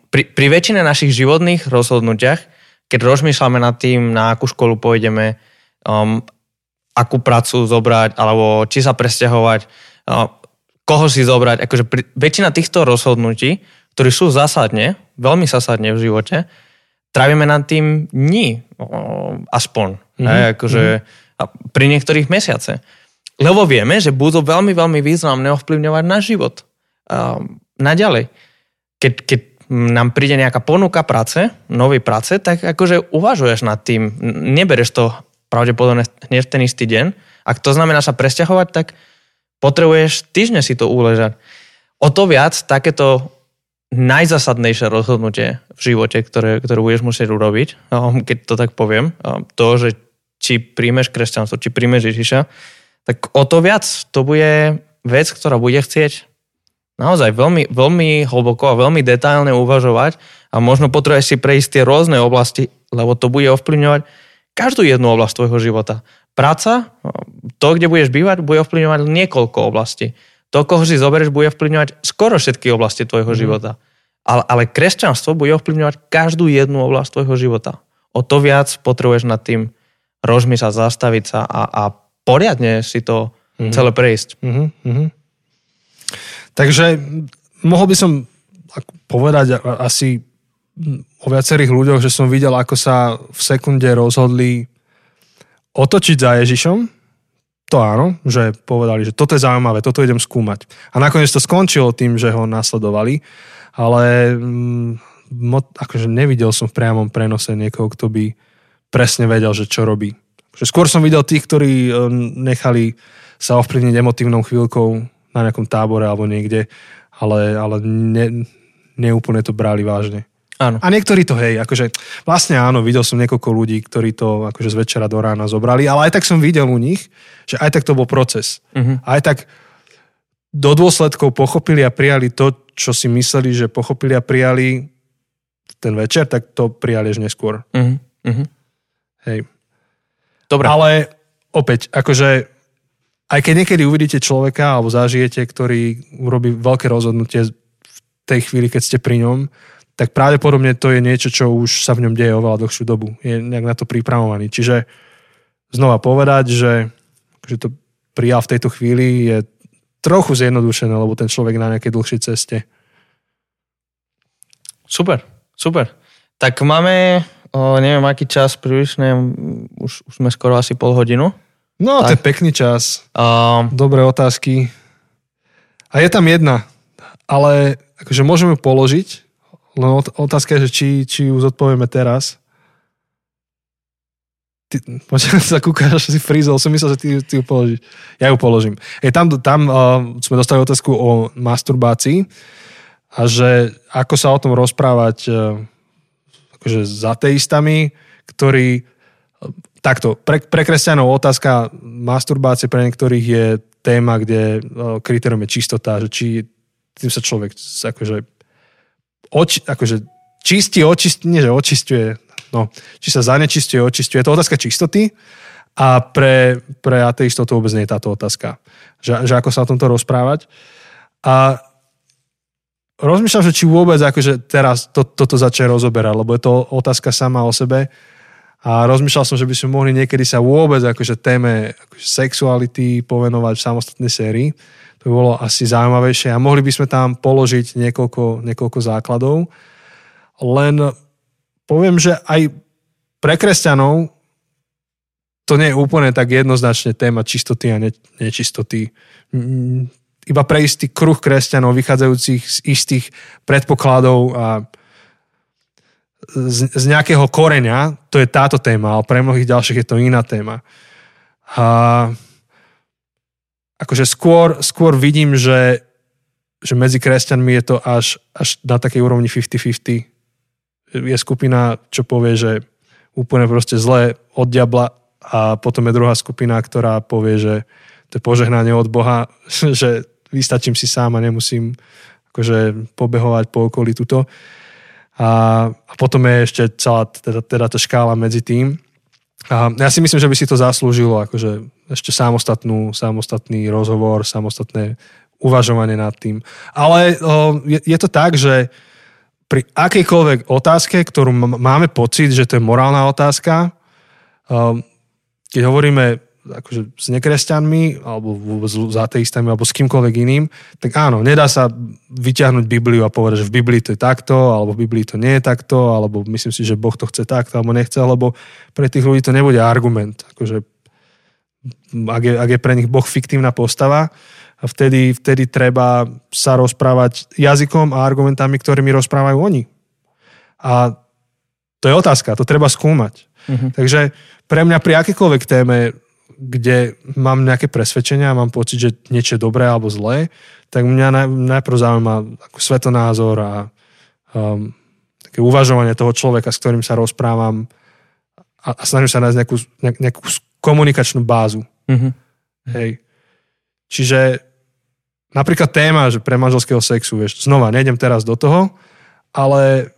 Pri, pri väčšine našich životných rozhodnutiach, keď rozmýšľame nad tým, na akú školu pôjdeme, um, akú prácu zobrať, alebo či sa presťahovať, um, koho si zobrať, akože pri, väčšina týchto rozhodnutí ktorí sú zásadne, veľmi zásadne v živote, trávime nad tým dní, aspoň. Mm-hmm. Ne, akože, mm-hmm. Pri niektorých mesiace. Lebo vieme, že budú veľmi, veľmi významné ovplyvňovať náš život. Um, naďalej. Keď, keď nám príde nejaká ponuka práce, novej práce, tak akože uvažuješ nad tým. Nebereš to pravdepodobne hneď ten istý deň. Ak to znamená sa presťahovať, tak potrebuješ týždne si to uležať. O to viac takéto najzasadnejšie rozhodnutie v živote, ktoré, ktoré budeš musieť urobiť, um, keď to tak poviem, um, to, že či príjmeš kresťanstvo, či príjmeš Ježiša, tak o to viac to bude vec, ktorá bude chcieť naozaj veľmi, veľmi hlboko a veľmi detailne uvažovať a možno potrebuješ si prejsť tie rôzne oblasti, lebo to bude ovplyvňovať každú jednu oblasť tvojho života. Práca, to, kde budeš bývať, bude ovplyvňovať niekoľko oblastí to, koho si zoberieš, bude vplyvňovať skoro všetky oblasti tvojho mm. života. Ale, ale kresťanstvo bude ovplyvňovať každú jednu oblasť tvojho života. O to viac potrebuješ nad tým rozmýšľať, zastaviť sa a, a poriadne si to mm-hmm. celé prejsť. Mm-hmm. Takže mohol by som povedať asi o viacerých ľuďoch, že som videl, ako sa v sekunde rozhodli otočiť za Ježišom to áno, že povedali, že toto je zaujímavé, toto idem skúmať. A nakoniec to skončilo tým, že ho nasledovali, ale mm, mo, akože nevidel som v priamom prenose niekoho, kto by presne vedel, že čo robí. Že skôr som videl tých, ktorí e, nechali sa ovplyvniť emotívnou chvíľkou na nejakom tábore alebo niekde, ale, ale ne, neúplne to brali vážne. Áno. A niektorí to, hej, akože vlastne áno, videl som niekoľko ľudí, ktorí to akože z večera do rána zobrali, ale aj tak som videl u nich, že aj tak to bol proces. Mhm. Aj tak do dôsledkov pochopili a prijali to, čo si mysleli, že pochopili a prijali ten večer, tak to prijali až neskôr. Mhm. Mhm. Hej. Dobre. Ale opäť, akože aj keď niekedy uvidíte človeka alebo zažijete, ktorý urobí veľké rozhodnutie v tej chvíli, keď ste pri ňom, tak pravdepodobne to je niečo, čo už sa v ňom deje oveľa dlhšiu dobu. Je nejak na to pripravovaný. Čiže znova povedať, že, že to prijal v tejto chvíli je trochu zjednodušené, lebo ten človek na nejakej dlhšej ceste. Super, super. Tak máme, o, neviem aký čas prílišne, už, už sme skoro asi pol hodinu. No, to je Tak. pekný čas. Um, Dobré otázky. A je tam jedna, ale akože môžeme položiť, ot- otázka je, že či, či ju zodpovieme teraz. Ty, počkaj, [LAUGHS] sa kúkaš, si frízol, som myslel, že ty, ty ju položíš. Ja ju položím. Je tam, tam uh, sme dostali otázku o masturbácii a že ako sa o tom rozprávať uh, akože s ateistami, ktorí takto, pre, pre kresťanov otázka masturbácie pre niektorých je téma, kde uh, kritérium je čistota, že či tým sa človek akože, oči, akože čistí, očistí, nie že očistuje, no, či sa zanečistuje, očistuje. Je to otázka čistoty a pre, pre ateistov to vôbec nie je táto otázka. Že, že ako sa o tomto rozprávať. A rozmýšľam, že či vôbec akože teraz to, toto začať rozoberať, lebo je to otázka sama o sebe. A rozmýšľal som, že by sme mohli niekedy sa vôbec akože téme akože sexuality povenovať v samostatnej sérii. To by bolo asi zaujímavejšie a mohli by sme tam položiť niekoľko, niekoľko základov. Len poviem, že aj pre kresťanov to nie je úplne tak jednoznačne téma čistoty a ne, nečistoty. Mm, Iba pre istý kruh kresťanov vychádzajúcich z istých predpokladov a z, z nejakého koreňa, to je táto téma, ale pre mnohých ďalších je to iná téma. A akože skôr, skôr vidím, že, že medzi kresťanmi je to až, až na takej úrovni 50-50. Je skupina, čo povie, že úplne proste zlé od diabla a potom je druhá skupina, ktorá povie, že to je požehnanie od Boha, [LAUGHS] že vystačím si sám a nemusím akože pobehovať po okolí tuto. A, a potom je ešte celá teda, teda tá škála medzi tým. A ja si myslím, že by si to zaslúžilo akože ešte samostatnú, samostatný rozhovor, samostatné uvažovanie nad tým. Ale o, je, je to tak, že pri akejkoľvek otázke, ktorú máme pocit, že to je morálna otázka, o, keď hovoríme akože s nekresťanmi, alebo vôbec s ateistami, alebo s kýmkoľvek iným, tak áno, nedá sa vyťahnuť Bibliu a povedať, že v Biblii to je takto, alebo v Biblii to nie je takto, alebo myslím si, že Boh to chce takto, alebo nechce, lebo pre tých ľudí to nebude argument. Akože, ak, je, ak je pre nich Boh fiktívna postava, a vtedy, vtedy treba sa rozprávať jazykom a argumentami, ktorými rozprávajú oni. A to je otázka, to treba skúmať. Mhm. Takže pre mňa pri akékoľvek téme kde mám nejaké presvedčenia a mám pocit, že niečo je dobré alebo zlé, tak mňa naj, najprv zaujíma ako svetonázor a um, také uvažovanie toho človeka, s ktorým sa rozprávam a, a snažím sa nájsť nejakú, nejak, nejakú komunikačnú bázu. Mhm. Hej. Čiže napríklad téma, že pre manželského sexu, vieš, znova, nejdem teraz do toho, ale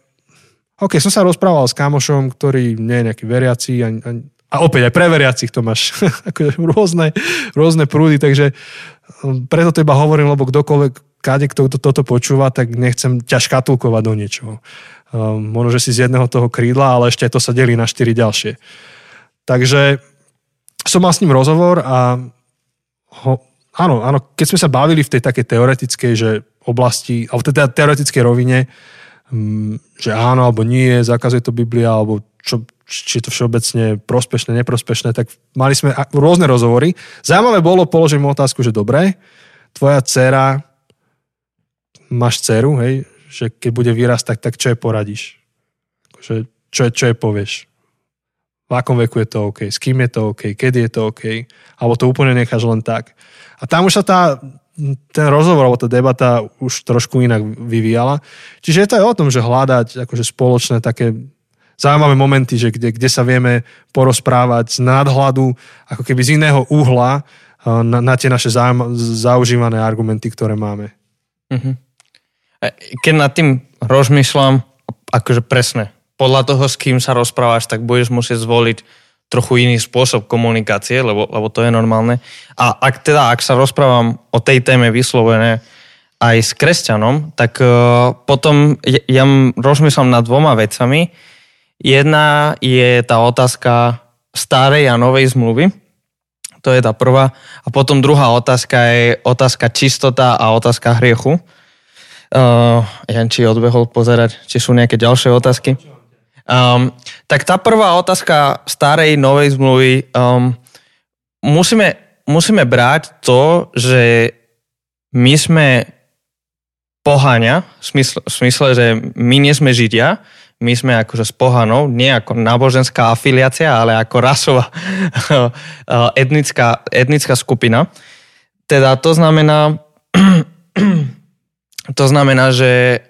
OK, som sa rozprával s kamošom, ktorý nie je nejaký veriaci, ani, ani, a opäť aj pre veriacich to máš [LAUGHS] akože rôzne, rôzne prúdy, takže um, preto to iba hovorím, lebo kdokoľvek, kade kto to, toto počúva, tak nechcem ťa škatulkovať do niečoho. Um, možno, že si z jedného toho krídla, ale ešte to sa delí na štyri ďalšie. Takže som mal s ním rozhovor a ho, áno, áno, keď sme sa bavili v tej takej teoretickej že oblasti, alebo teda teoretickej rovine, um, že áno alebo nie, zakazuje to Biblia, alebo čo, či je to všeobecne prospešné, neprospešné, tak mali sme rôzne rozhovory. Zaujímavé bolo, položím mu otázku, že dobre, tvoja dcera, máš dceru, hej, že keď bude vyrastať, tak čo je poradíš? Že, čo, čo je povieš? V akom veku je to OK? S kým je to OK? Kedy je to OK? Alebo to úplne necháš len tak? A tam už sa tá ten rozhovor alebo tá debata už trošku inak vyvíjala. Čiže je to aj o tom, že hľadať akože spoločné také zaujímavé momenty, že kde, kde sa vieme porozprávať z nadhľadu, ako keby z iného uhla na, na tie naše zaužívané argumenty, ktoré máme. Uh-huh. Keď nad tým rozmýšľam, akože presne, podľa toho, s kým sa rozprávaš, tak budeš musieť zvoliť trochu iný spôsob komunikácie, lebo, lebo to je normálne. A ak teda, ak sa rozprávam o tej téme vyslovené aj s kresťanom, tak uh, potom ja, ja rozmýšľam nad dvoma vecami. Jedna je tá otázka starej a novej zmluvy. To je tá prvá. A potom druhá otázka je otázka čistota a otázka hriechu. Uh, Janči odbehol pozerať, či sú nejaké ďalšie otázky. Um, tak tá prvá otázka starej, novej zmluvy, um, musíme, musíme brať to, že my sme pohania, v smysle, v smysle, že my nie sme Židia, my sme akože s pohanou, nie ako náboženská afiliácia, ale ako rasová [LAUGHS] etnická, etnická skupina. Teda to znamená, [CLEARS THROAT] to znamená, že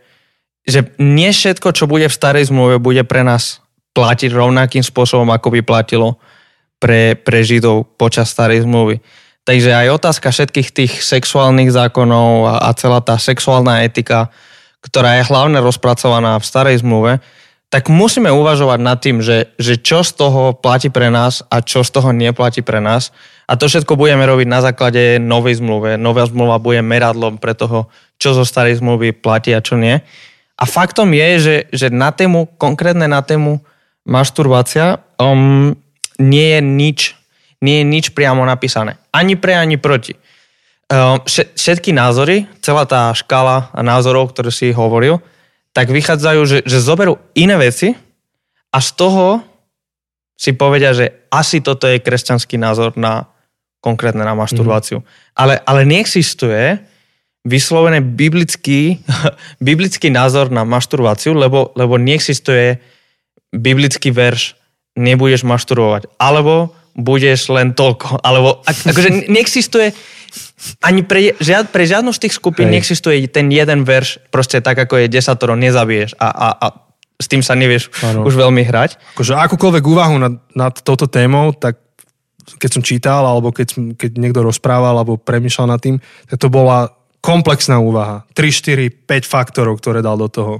že nie všetko, čo bude v starej zmluve, bude pre nás platiť rovnakým spôsobom, ako by platilo pre, pre Židov počas starej zmluvy. Takže aj otázka všetkých tých sexuálnych zákonov a, a celá tá sexuálna etika, ktorá je hlavne rozpracovaná v starej zmluve, tak musíme uvažovať nad tým, že, že čo z toho platí pre nás a čo z toho neplatí pre nás. A to všetko budeme robiť na základe novej zmluve. Nová zmluva bude meradlom pre toho, čo zo starej zmluvy platí a čo nie. A faktom je, že, že na tému, konkrétne na tému masturbácia um, nie je nič, nie je nič priamo napísané. Ani pre, ani proti. Um, všetky názory, celá tá škála názorov, ktoré si hovoril, tak vychádzajú, že, že zoberú iné veci a z toho si povedia, že asi toto je kresťanský názor na konkrétne na masturbáciu. Mm. Ale, ale neexistuje vyslovené biblický, [LAUGHS] biblický názor na masturbáciu, lebo, lebo neexistuje biblický verš nebudeš masturbovať. Alebo budeš len toľko. Alebo akože [LAUGHS] neexistuje ani pre, žiad, pre žiadnu z tých skupín Hej. neexistuje ten jeden verš, proste tak ako je desatoro, nezabiješ a, a, a s tým sa nevieš ano. už veľmi hrať. Akože akúkoľvek úvahu nad, nad touto témou, tak keď som čítal, alebo keď, keď niekto rozprával, alebo premýšľal nad tým, tak to bola komplexná úvaha. 3, 4, 5 faktorov, ktoré dal do toho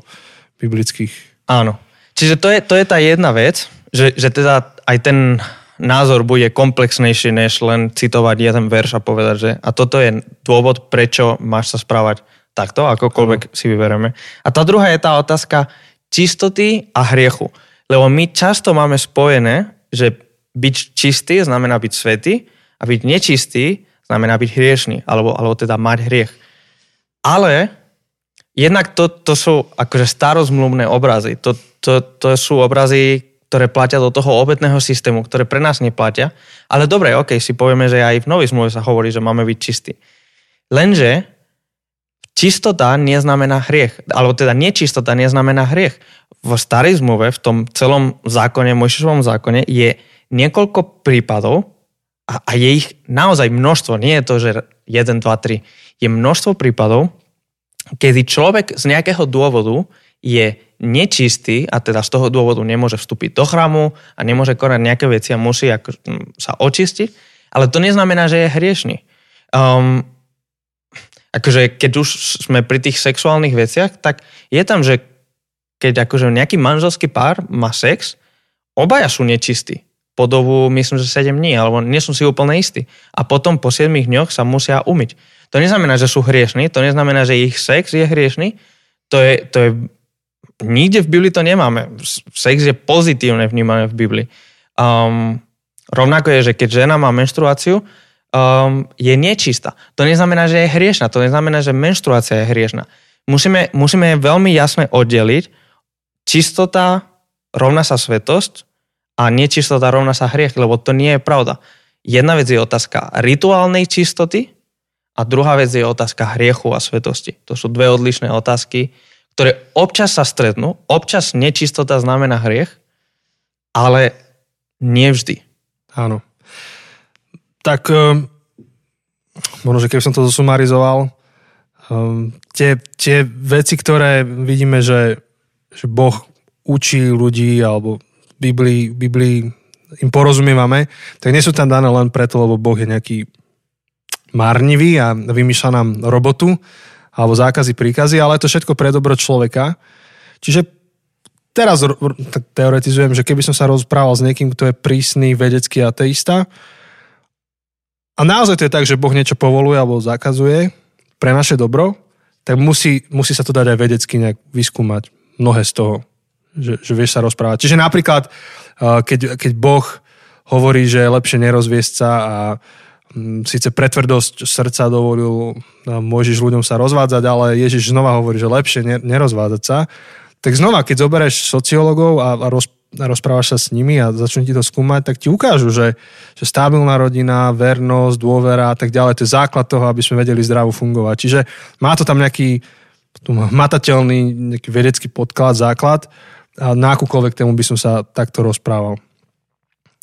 biblických. Áno. Čiže to je, to je tá jedna vec, že, že teda aj ten názor bude komplexnejší, než len citovať jeden verš a povedať, že a toto je dôvod, prečo máš sa správať takto, akokoľvek si vyberieme. A tá druhá je tá otázka čistoty a hriechu. Lebo my často máme spojené, že byť čistý znamená byť svetý a byť nečistý znamená byť hriešný, alebo, alebo teda mať hriech. Ale jednak to, to sú akože starozmluvné obrazy. To, to, to sú obrazy, ktoré platia do toho obetného systému, ktoré pre nás neplatia. Ale dobre, ok, si povieme, že aj v novej zmluve sa hovorí, že máme byť čistí. Lenže čistota neznamená hriech. Alebo teda nečistota neznamená hriech. V starej zmluve, v tom celom zákone, Mojžišovom zákone je niekoľko prípadov a, a je ich naozaj množstvo. Nie je to, že 1, 2, 3 je množstvo prípadov, kedy človek z nejakého dôvodu je nečistý a teda z toho dôvodu nemôže vstúpiť do chrámu a nemôže konať nejaké veci a musí ako, sa očistiť, ale to neznamená, že je hriešný. Um, akože keď už sme pri tých sexuálnych veciach, tak je tam, že keď akože nejaký manželský pár má sex, obaja sú nečistí po dobu, myslím, že 7 dní, alebo nie som si úplne istý. A potom po 7 dňoch sa musia umyť. To neznamená, že sú hriešní, to neznamená, že ich sex je hriešný. To je, to je nikde v Biblii to nemáme. Sex je pozitívne vnímané v Biblii. Um, rovnako je, že keď žena má menštruáciu, um, je nečistá. To neznamená, že je hriešna. To neznamená, že menštruácia je hriešna. Musíme, musíme veľmi jasne oddeliť čistota rovná sa svetosť a nečistota rovná sa hriech, lebo to nie je pravda. Jedna vec je otázka rituálnej čistoty a druhá vec je otázka hriechu a svetosti. To sú dve odlišné otázky, ktoré občas sa stretnú, občas nečistota znamená hriech, ale nie vždy. Áno. Tak ehm, možno, že keby som to zosumarizoval, um, tie, tie veci, ktoré vidíme, že, že Boh učí ľudí alebo Biblii, Biblii im porozumievame, tak nie sú tam dané len preto, lebo Boh je nejaký marnivý a vymýšľa nám robotu alebo zákazy, príkazy, ale je to všetko pre dobro človeka. Čiže teraz teoretizujem, že keby som sa rozprával s niekým, kto je prísny vedecký ateista, a naozaj to je tak, že Boh niečo povoluje alebo zakazuje pre naše dobro, tak musí, musí sa to dať aj vedecky nejak vyskúmať. Mnohé z toho, že, že vieš sa rozprávať. Čiže napríklad, keď, keď Boh hovorí, že je lepšie nerozviesť sa a síce pretvrdosť srdca dovolil môžeš ľuďom sa rozvádzať, ale Ježiš znova hovorí, že lepšie nerozvádzať sa, tak znova, keď zoberieš sociológov a, a roz, rozprávaš sa s nimi a začnú ti to skúmať, tak ti ukážu, že, že stabilná rodina, vernosť, dôvera a tak ďalej, to je základ toho, aby sme vedeli zdravo fungovať. Čiže má to tam nejaký matateľný nejaký vedecký podklad, základ a na akúkoľvek tému by som sa takto rozprával.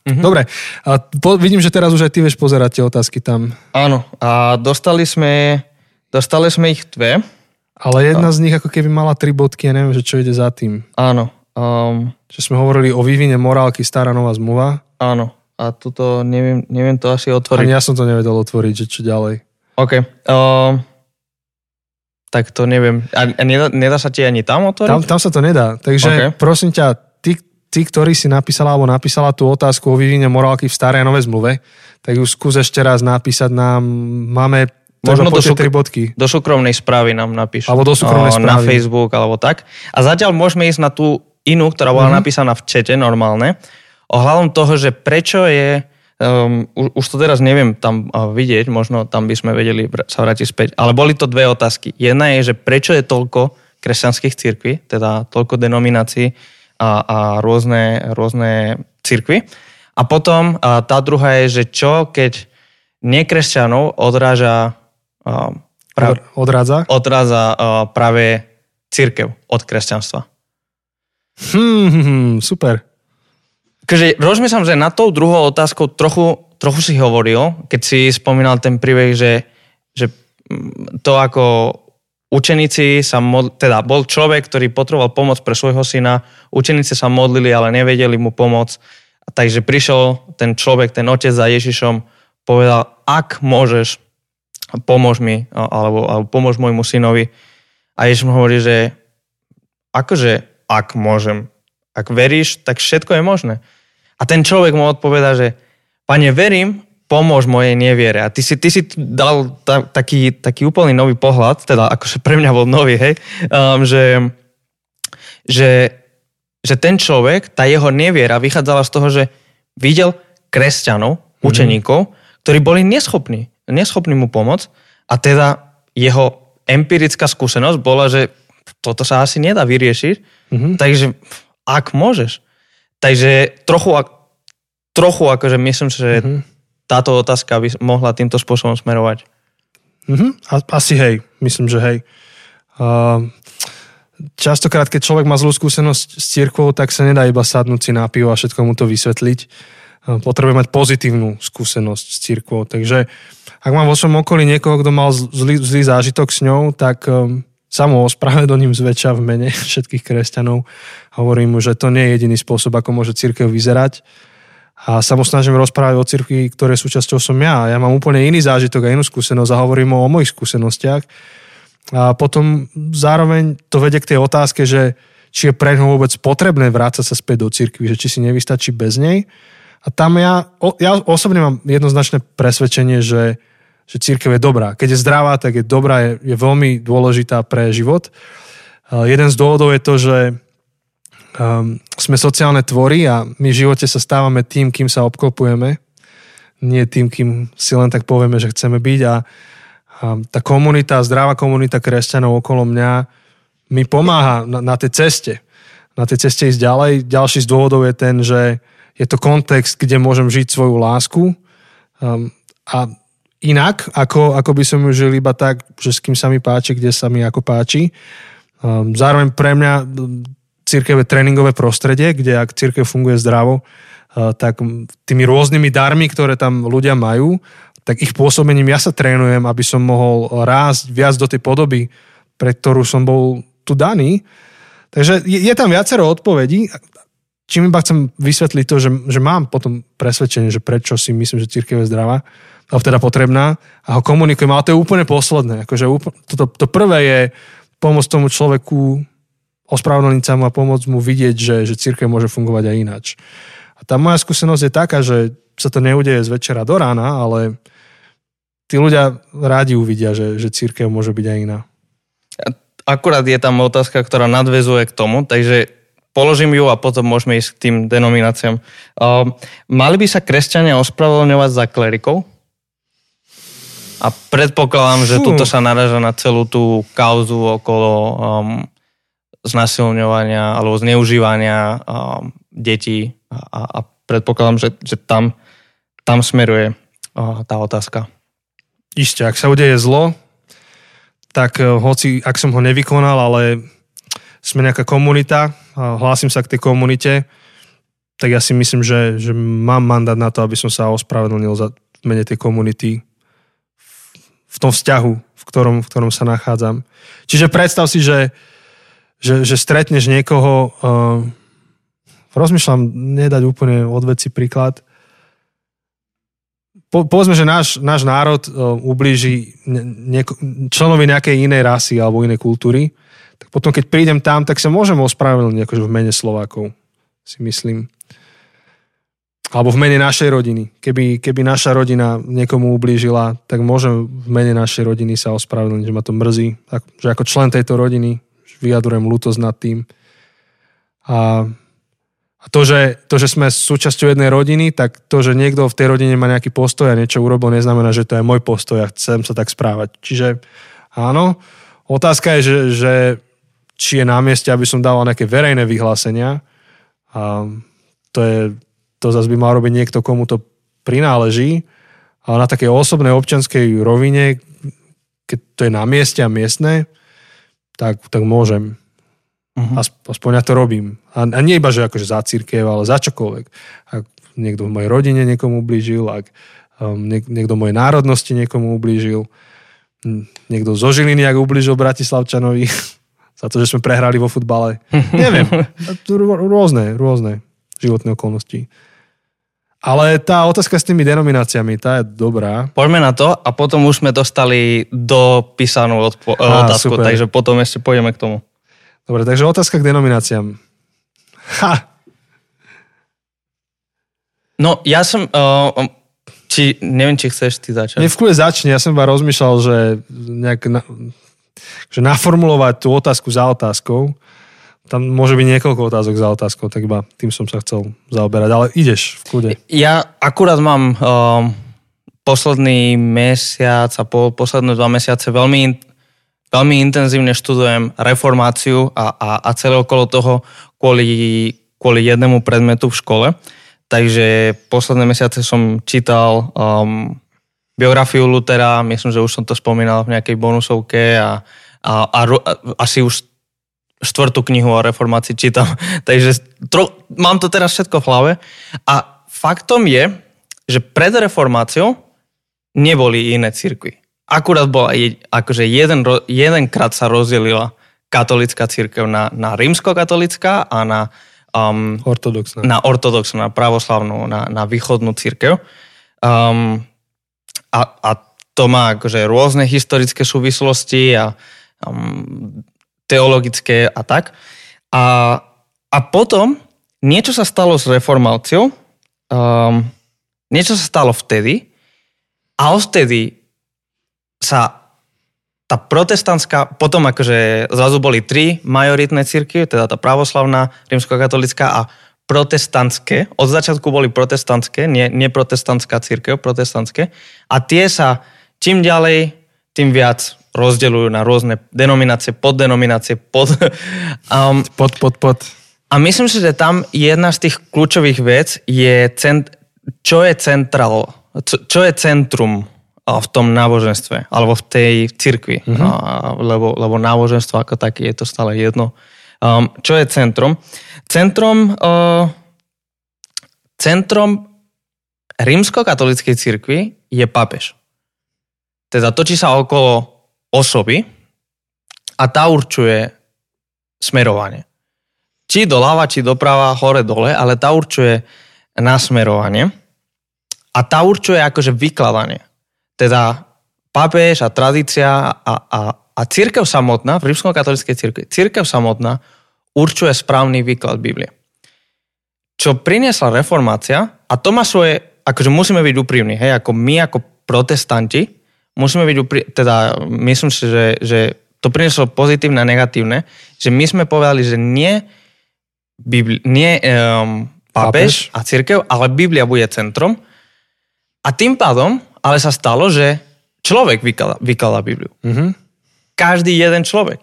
Mm-hmm. Dobre, a po, vidím, že teraz už aj ty vieš pozerať tie otázky tam. Áno, a dostali sme, dostali sme ich dve. Ale jedna a... z nich ako keby mala tri bodky, ja neviem, že čo ide za tým. Áno, Um, že sme hovorili o vývine morálky stará nová zmluva. Áno. A tuto neviem, neviem to asi otvoriť. Ani ja som to nevedel otvoriť, že čo ďalej. OK. Um, tak to neviem. A, a nedá, nedá sa ti ani tam otvoriť? Tam, tam sa to nedá. Takže okay. prosím ťa, ty, ktorý si napísala alebo napísala tú otázku o vývine morálky v starej a novej zmluve, tak ju skús ešte raz napísať nám. Máme Možno do, šuk- bodky. do súkromnej správy nám napíš. Alebo do súkromnej správy. Na Facebook, alebo tak. A zatiaľ môžeme ísť na tú inú, ktorá bola mm-hmm. napísaná v čete normálne, ohľadom toho, že prečo je, um, už, už to teraz neviem tam uh, vidieť, možno tam by sme vedeli sa vrátiť späť, ale boli to dve otázky. Jedna je, že prečo je toľko kresťanských cirkví, teda toľko denominácií a, a rôzne, rôzne cirkvy. A potom a tá druhá je, že čo keď nekresťanov odráža pra, odrádza, odrádza práve církev od kresťanstva. Hmm, super. Takže rozmýšľam, že na tou druhou otázkou trochu, trochu si hovoril, keď si spomínal ten príbeh, že, že to ako učeníci sa modli, teda bol človek, ktorý potreboval pomoc pre svojho syna, učeníci sa modlili, ale nevedeli mu pomôcť. Takže prišiel ten človek, ten otec za Ježišom, povedal, ak môžeš, pomôž mi, alebo, alebo pomôž môjmu synovi. A Ježiš mu hovorí, že akože ak môžem. Ak veríš, tak všetko je možné. A ten človek mu odpoveda, že pane, verím, pomôž mojej neviere. A ty si, ty si dal ta, taký, taký úplný nový pohľad, teda akože pre mňa bol nový, hej, um, že, že, že ten človek, tá jeho neviera vychádzala z toho, že videl kresťanov, mm-hmm. učeníkov, ktorí boli neschopní, neschopní mu pomôcť a teda jeho empirická skúsenosť bola, že toto sa asi nedá vyriešiť, mm-hmm. takže ak môžeš. Takže trochu, trochu akože myslím, že mm-hmm. Táto otázka by mohla týmto spôsobom smerovať. Mm-hmm. Asi hej, myslím, že hej. Uh, častokrát, keď človek má zlú skúsenosť s církvou, tak sa nedá iba sadnúť si na pivo a všetko mu to vysvetliť. Potrebuje mať pozitívnu skúsenosť s církvou. Takže ak mám vo svojom okolí niekoho, kto mal zlý, zlý zážitok s ňou, tak um, sa mu ospravedlním zväčša v mene [LAUGHS] všetkých kresťanov. Hovorím mu, že to nie je jediný spôsob, ako môže církev vyzerať. A sa mu snažím rozprávať o cirkvi, ktoré súčasťou som ja. Ja mám úplne iný zážitok a inú skúsenosť a hovorím o mojich skúsenostiach. A potom zároveň to vedie k tej otázke, že či je pre vôbec potrebné vrácať sa späť do cirkvi, že či si nevystačí bez nej. A tam ja, ja osobne mám jednoznačné presvedčenie, že že církev je dobrá. Keď je zdravá, tak je dobrá, je, je veľmi dôležitá pre život. Jeden z dôvodov je to, že um, sme sociálne tvory a my v živote sa stávame tým, kým sa obklopujeme, nie tým, kým si len tak povieme, že chceme byť a, a tá komunita, zdravá komunita kresťanov okolo mňa mi pomáha na, na tej ceste. Na tej ceste ísť ďalej. Ďalší z dôvodov je ten, že je to kontext, kde môžem žiť svoju lásku um, a inak, ako, ako by som ju žil iba tak, že s kým sa mi páči, kde sa mi ako páči. Um, zároveň pre mňa církev tréningové prostredie, kde ak církev funguje zdravo, uh, tak tými rôznymi darmi, ktoré tam ľudia majú, tak ich pôsobením ja sa trénujem, aby som mohol rásť viac do tej podoby, pre ktorú som bol tu daný. Takže je, je tam viacero odpovedí. Čím iba chcem vysvetliť to, že, že mám potom presvedčenie, že prečo si myslím, že církev je zdravá, alebo teda potrebná a ho komunikujem, ale to je úplne posledné. Akože to, to, to prvé je pomôcť tomu človeku ospravedlniť sa mu a pomôcť mu vidieť, že, že církev môže fungovať aj ináč. A tá moja skúsenosť je taká, že sa to neudeje z večera do rána, ale tí ľudia rádi uvidia, že, že církev môže byť aj iná. Akurát je tam otázka, ktorá nadvezuje k tomu, takže položím ju a potom môžeme ísť k tým denomináciám. Uh, mali by sa kresťania ospravedlňovať za klerikov? A predpokladám, že tuto sa naraža na celú tú kauzu okolo um, znasilňovania alebo zneužívania detí a, a predpokladám, že, že tam, tam smeruje tá otázka. Isté, ak sa udeje zlo, tak uh, hoci, ak som ho nevykonal, ale sme nejaká komunita, hlásim sa k tej komunite, tak ja si myslím, že, že mám mandát na to, aby som sa ospravedlnil za mene tej komunity v tom vzťahu, v ktorom, v ktorom sa nachádzam. Čiže predstav si, že, že, že stretneš niekoho, uh, rozmýšľam nedať úplne od veci príklad, po, povedzme, že náš, náš národ uh, ublíži nieko, členovi nejakej inej rasy alebo inej kultúry, tak potom keď prídem tam, tak sa môžem ospravedlniť akože v mene Slovákov, si myslím alebo v mene našej rodiny. Keby, keby naša rodina niekomu ublížila, tak môžem v mene našej rodiny sa ospravedlniť, že ma to mrzí. Tak, že ako člen tejto rodiny vyjadrujem lútosť nad tým. A, to, že, to, že sme súčasťou jednej rodiny, tak to, že niekto v tej rodine má nejaký postoj a niečo urobil, neznamená, že to je môj postoj a chcem sa tak správať. Čiže áno, otázka je, že, že či je na mieste, aby som dával nejaké verejné vyhlásenia. A to je to zase by mal robiť niekto, komu to prináleží, ale na takej osobnej občanskej rovine, keď to je na mieste a miestne, tak, tak môžem. Uh-huh. Aspoň ja to robím. A, a nie iba, že akože za církev, ale za čokoľvek. Ak niekto v mojej rodine niekomu ublížil, ak um, niek- niekto mojej národnosti niekomu ublížil, niekto zo Žiliny, ak ublížil Bratislavčanovi [LAUGHS] za to, že sme prehrali vo futbale. [LAUGHS] Neviem. Rôzne, rôzne životné okolnosti. Ale tá otázka s tými denomináciami, tá je dobrá. Poďme na to a potom už sme dostali do písanú odpo- Á, otázku, super. takže potom ešte pôjdeme k tomu. Dobre, takže otázka k denomináciám. Ha! No, ja som... Uh, či, neviem, či chceš ty začať. Nie, v kľude začne. Ja som iba rozmýšľal, že nejak na, že naformulovať tú otázku za otázkou tam môže byť niekoľko otázok za otázkou, tak iba tým som sa chcel zaoberať. Ale ideš v kľude. Ja akurát mám um, posledný mesiac a po, posledné dva mesiace veľmi, veľmi intenzívne študujem reformáciu a, a, a celé okolo toho kvôli, kvôli jednému predmetu v škole. Takže posledné mesiace som čítal um, biografiu Lutera, myslím, že už som to spomínal v nejakej bonusovke a, a, a, a asi už štvrtú knihu o reformácii čítam. [LAUGHS] Takže tro, mám to teraz všetko v hlave. A faktom je, že pred reformáciou neboli iné cirkvy. Akurát bola, akože jeden, jedenkrát sa rozdelila katolická církev na, na rímsko-katolická a na um, ortodoxná. na ortodoxnú, na pravoslavnú, na, na východnú církev. Um, a, a to má akože rôzne historické súvislosti a um, teologické a tak. A, a potom niečo sa stalo s reformáciou, um, niečo sa stalo vtedy a odtedy sa tá protestantská, potom akože zrazu boli tri majoritné cirkvy, teda tá pravoslavná, rímskokatolická a protestantské. Od začiatku boli protestantské, nie, nie protestantská církev, protestantské. A tie sa čím ďalej, tým viac rozdeľujú na rôzne denominácie, poddenominácie, pod... [LAUGHS] Um, pod, pod, pod. A myslím si, že tam jedna z tých kľúčových vec je, cent, čo je central, čo, je centrum v tom náboženstve, alebo v tej cirkvi, mm-hmm. a, lebo, lebo náboženstvo ako také je to stále jedno. Um, čo je centrum? Centrum, uh, centrum rímskokatolíckej cirkvi je papež. Teda točí sa okolo osoby a tá určuje smerovanie. Či doľava, či doprava, hore, dole, ale tá určuje nasmerovanie a tá určuje akože vykladanie. Teda pápež a tradícia a, a, a církev samotná, v rímskokatolíckej církvi, církev samotná určuje správny výklad Biblie. Čo priniesla reformácia, a to má svoje, akože musíme byť úprimní, hej, ako my ako protestanti, musíme byť úprimní, teda myslím si, že, že to prinieslo pozitívne a negatívne, že my sme povedali, že nie, Bibli, nie um, pápež, pápež a církev, ale Biblia bude centrom. A tým pádom ale sa stalo, že človek vykladá, vykladá Bibliu. Mm-hmm. Každý jeden človek.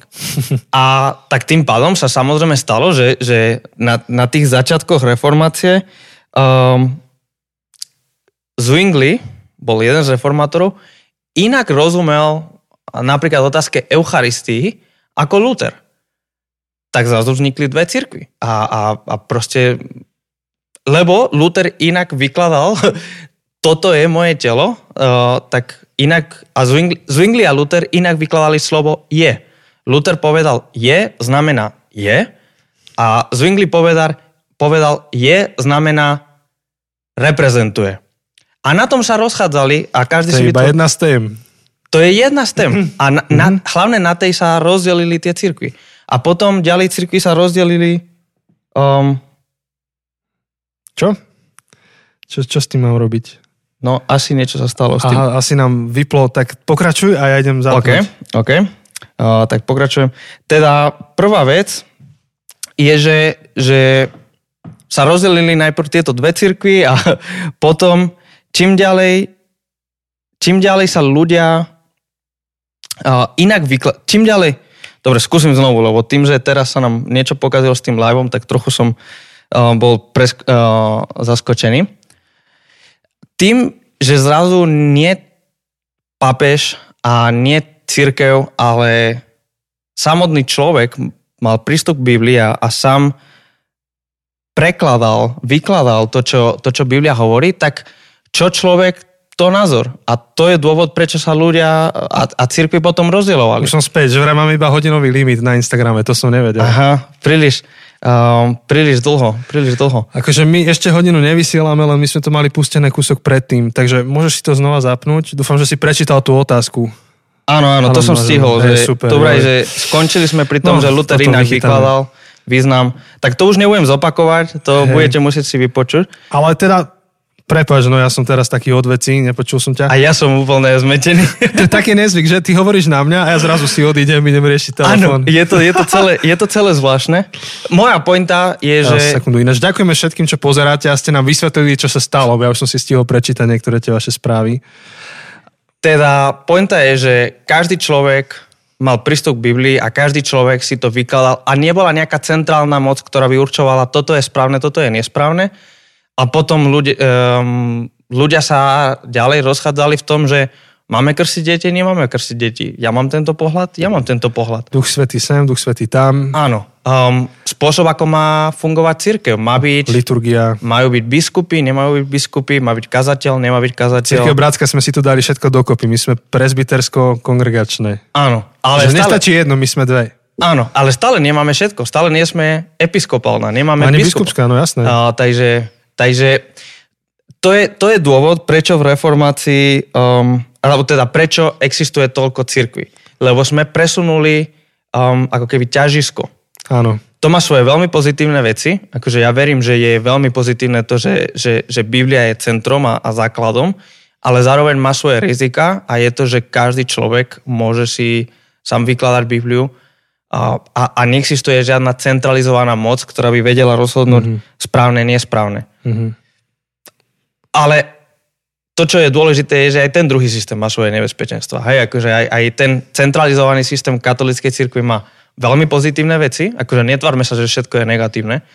A tak tým pádom sa samozrejme stalo, že, že na, na tých začiatkoch reformácie um, Zwingli bol jeden z reformátorov, inak rozumel napríklad otázke Eucharistii ako Luther. Tak zrazu vznikli dve cirkvy. A, a, a proste lebo Luther inak vykladal, [LAUGHS] toto je moje telo, uh, tak inak, a Zwingli, Zwingli a Luther inak vykladali slovo je. Luther povedal je, znamená je, a Zwingli povedal, povedal je, znamená reprezentuje. A na tom sa rozchádzali a každý to si... To je iba jedna z tém. To je jedna z tém. A na, na, mhm. hlavne na tej sa rozdelili tie cirkvy. A potom ďalej cirkvy sa rozdelili um, čo? Čo, čo s tým mám robiť? No, asi niečo sa stalo s tým. Aha, asi nám vyplo, tak pokračuj a ja idem za OK, OK. Uh, tak pokračujem. Teda prvá vec je, že, že sa rozdelili najprv tieto dve cirkvy a [LAUGHS] potom čím ďalej, čím ďalej sa ľudia uh, inak vykladá, čím ďalej, dobre, skúsim znovu, lebo tým, že teraz sa nám niečo pokazilo s tým liveom, tak trochu som bol presk- zaskočený. Tým, že zrazu nie papež a nie církev, ale samotný človek mal prístup k Biblii a sám prekladal, vykladal to čo, to, čo Biblia hovorí, tak čo človek, to názor. A to je dôvod, prečo sa ľudia a, a církvy potom rozdielovali. Už som späť, že vraj mám iba hodinový limit na Instagrame, to som nevedel. Aha, príliš. Um, príliš dlho, príliš dlho. Akože my ešte hodinu nevysielame, len my sme to mali pustené kúsok predtým, takže môžeš si to znova zapnúť. Dúfam, že si prečítal tú otázku. Áno, áno, to som stihol. Že, super, to vraj, že skončili sme pri tom, no, že Luther inak vykladal význam. Tak to už nebudem zopakovať, to hey. budete musieť si vypočuť. Ale teda Prepač, no ja som teraz taký odveci, nepočul som ťa. A ja som úplne zmetený. [LAUGHS] To je taký nezvyk, že ty hovoríš na mňa a ja zrazu si odídem, idem riešiť telefón. Áno, je to, je, to celé, je to celé zvláštne. Moja pointa je, že... Ja, sekundu, ináč ďakujeme všetkým, čo pozeráte a ste nám vysvetlili, čo sa stalo, ja už som si stihol prečítať niektoré tie vaše správy. Teda pointa je, že každý človek mal prístup k Biblii a každý človek si to vykladal a nebola nejaká centrálna moc, ktorá by určovala, toto je správne, toto je nesprávne a potom ľudia, um, ľudia sa ďalej rozchádzali v tom, že máme krstiť deti, nemáme krstiť deti. Ja mám tento pohľad, ja mám tento pohľad. Duch Svetý sem, Duch Svetý tam. Áno. Um, spôsob, ako má fungovať církev. Má byť... Liturgia. Majú byť biskupy, nemajú byť biskupy, má byť kazateľ, nemá byť kazateľ. Církev Bratska sme si tu dali všetko dokopy. My sme presbytersko-kongregačné. Áno. Ale Že stále... nestačí jedno, my sme dve. Áno, ale stále nemáme všetko. Stále nie sme episkopálna, nemáme Ani biskup. biskupská, no jasné. Uh, takže Takže to je, to je dôvod, prečo v reformácii, um, alebo teda prečo existuje toľko cirkví. Lebo sme presunuli um, ako keby ťažisko. Áno. To má svoje veľmi pozitívne veci. Akože ja verím, že je veľmi pozitívne to, že, že, že Biblia je centrom a, a základom, ale zároveň má svoje rizika a je to, že každý človek môže si sám vykladať Bibliu a, a, a neexistuje žiadna centralizovaná moc, ktorá by vedela rozhodnúť mm-hmm. správne, nesprávne. Mm-hmm. Ale to, čo je dôležité, je, že aj ten druhý systém má svoje nebezpečenstva. Hej, akože aj, aj ten centralizovaný systém katolíckej cirkvi má veľmi pozitívne veci, akože netvárme sa, že všetko je negatívne.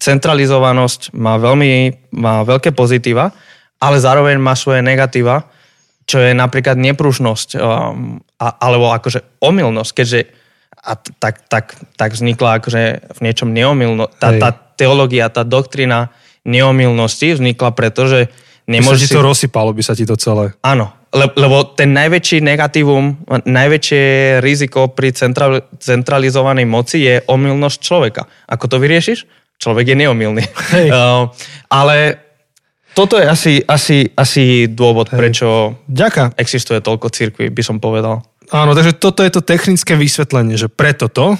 Centralizovanosť má veľmi, má veľké pozitíva, ale zároveň má svoje negatíva, čo je napríklad nepružnosť um, a, alebo akože omylnosť, keďže a tak, tak, tak vznikla akože v niečom neomilno. Tá, tá teológia, tá doktrina neomilnosti vznikla preto, že Nemôžeš si to rozsypalo by sa ti to celé. Áno, le, lebo ten najväčší negatívum, najväčšie riziko pri central, centralizovanej moci je omylnosť človeka. Ako to vyriešiš? Človek je neomilný. Hej. Uh, [LAUGHS] ale toto je asi, asi, asi dôvod, Hej. prečo Ďaká. existuje toľko cirkví, by som povedal. Áno, takže toto je to technické vysvetlenie, že preto to,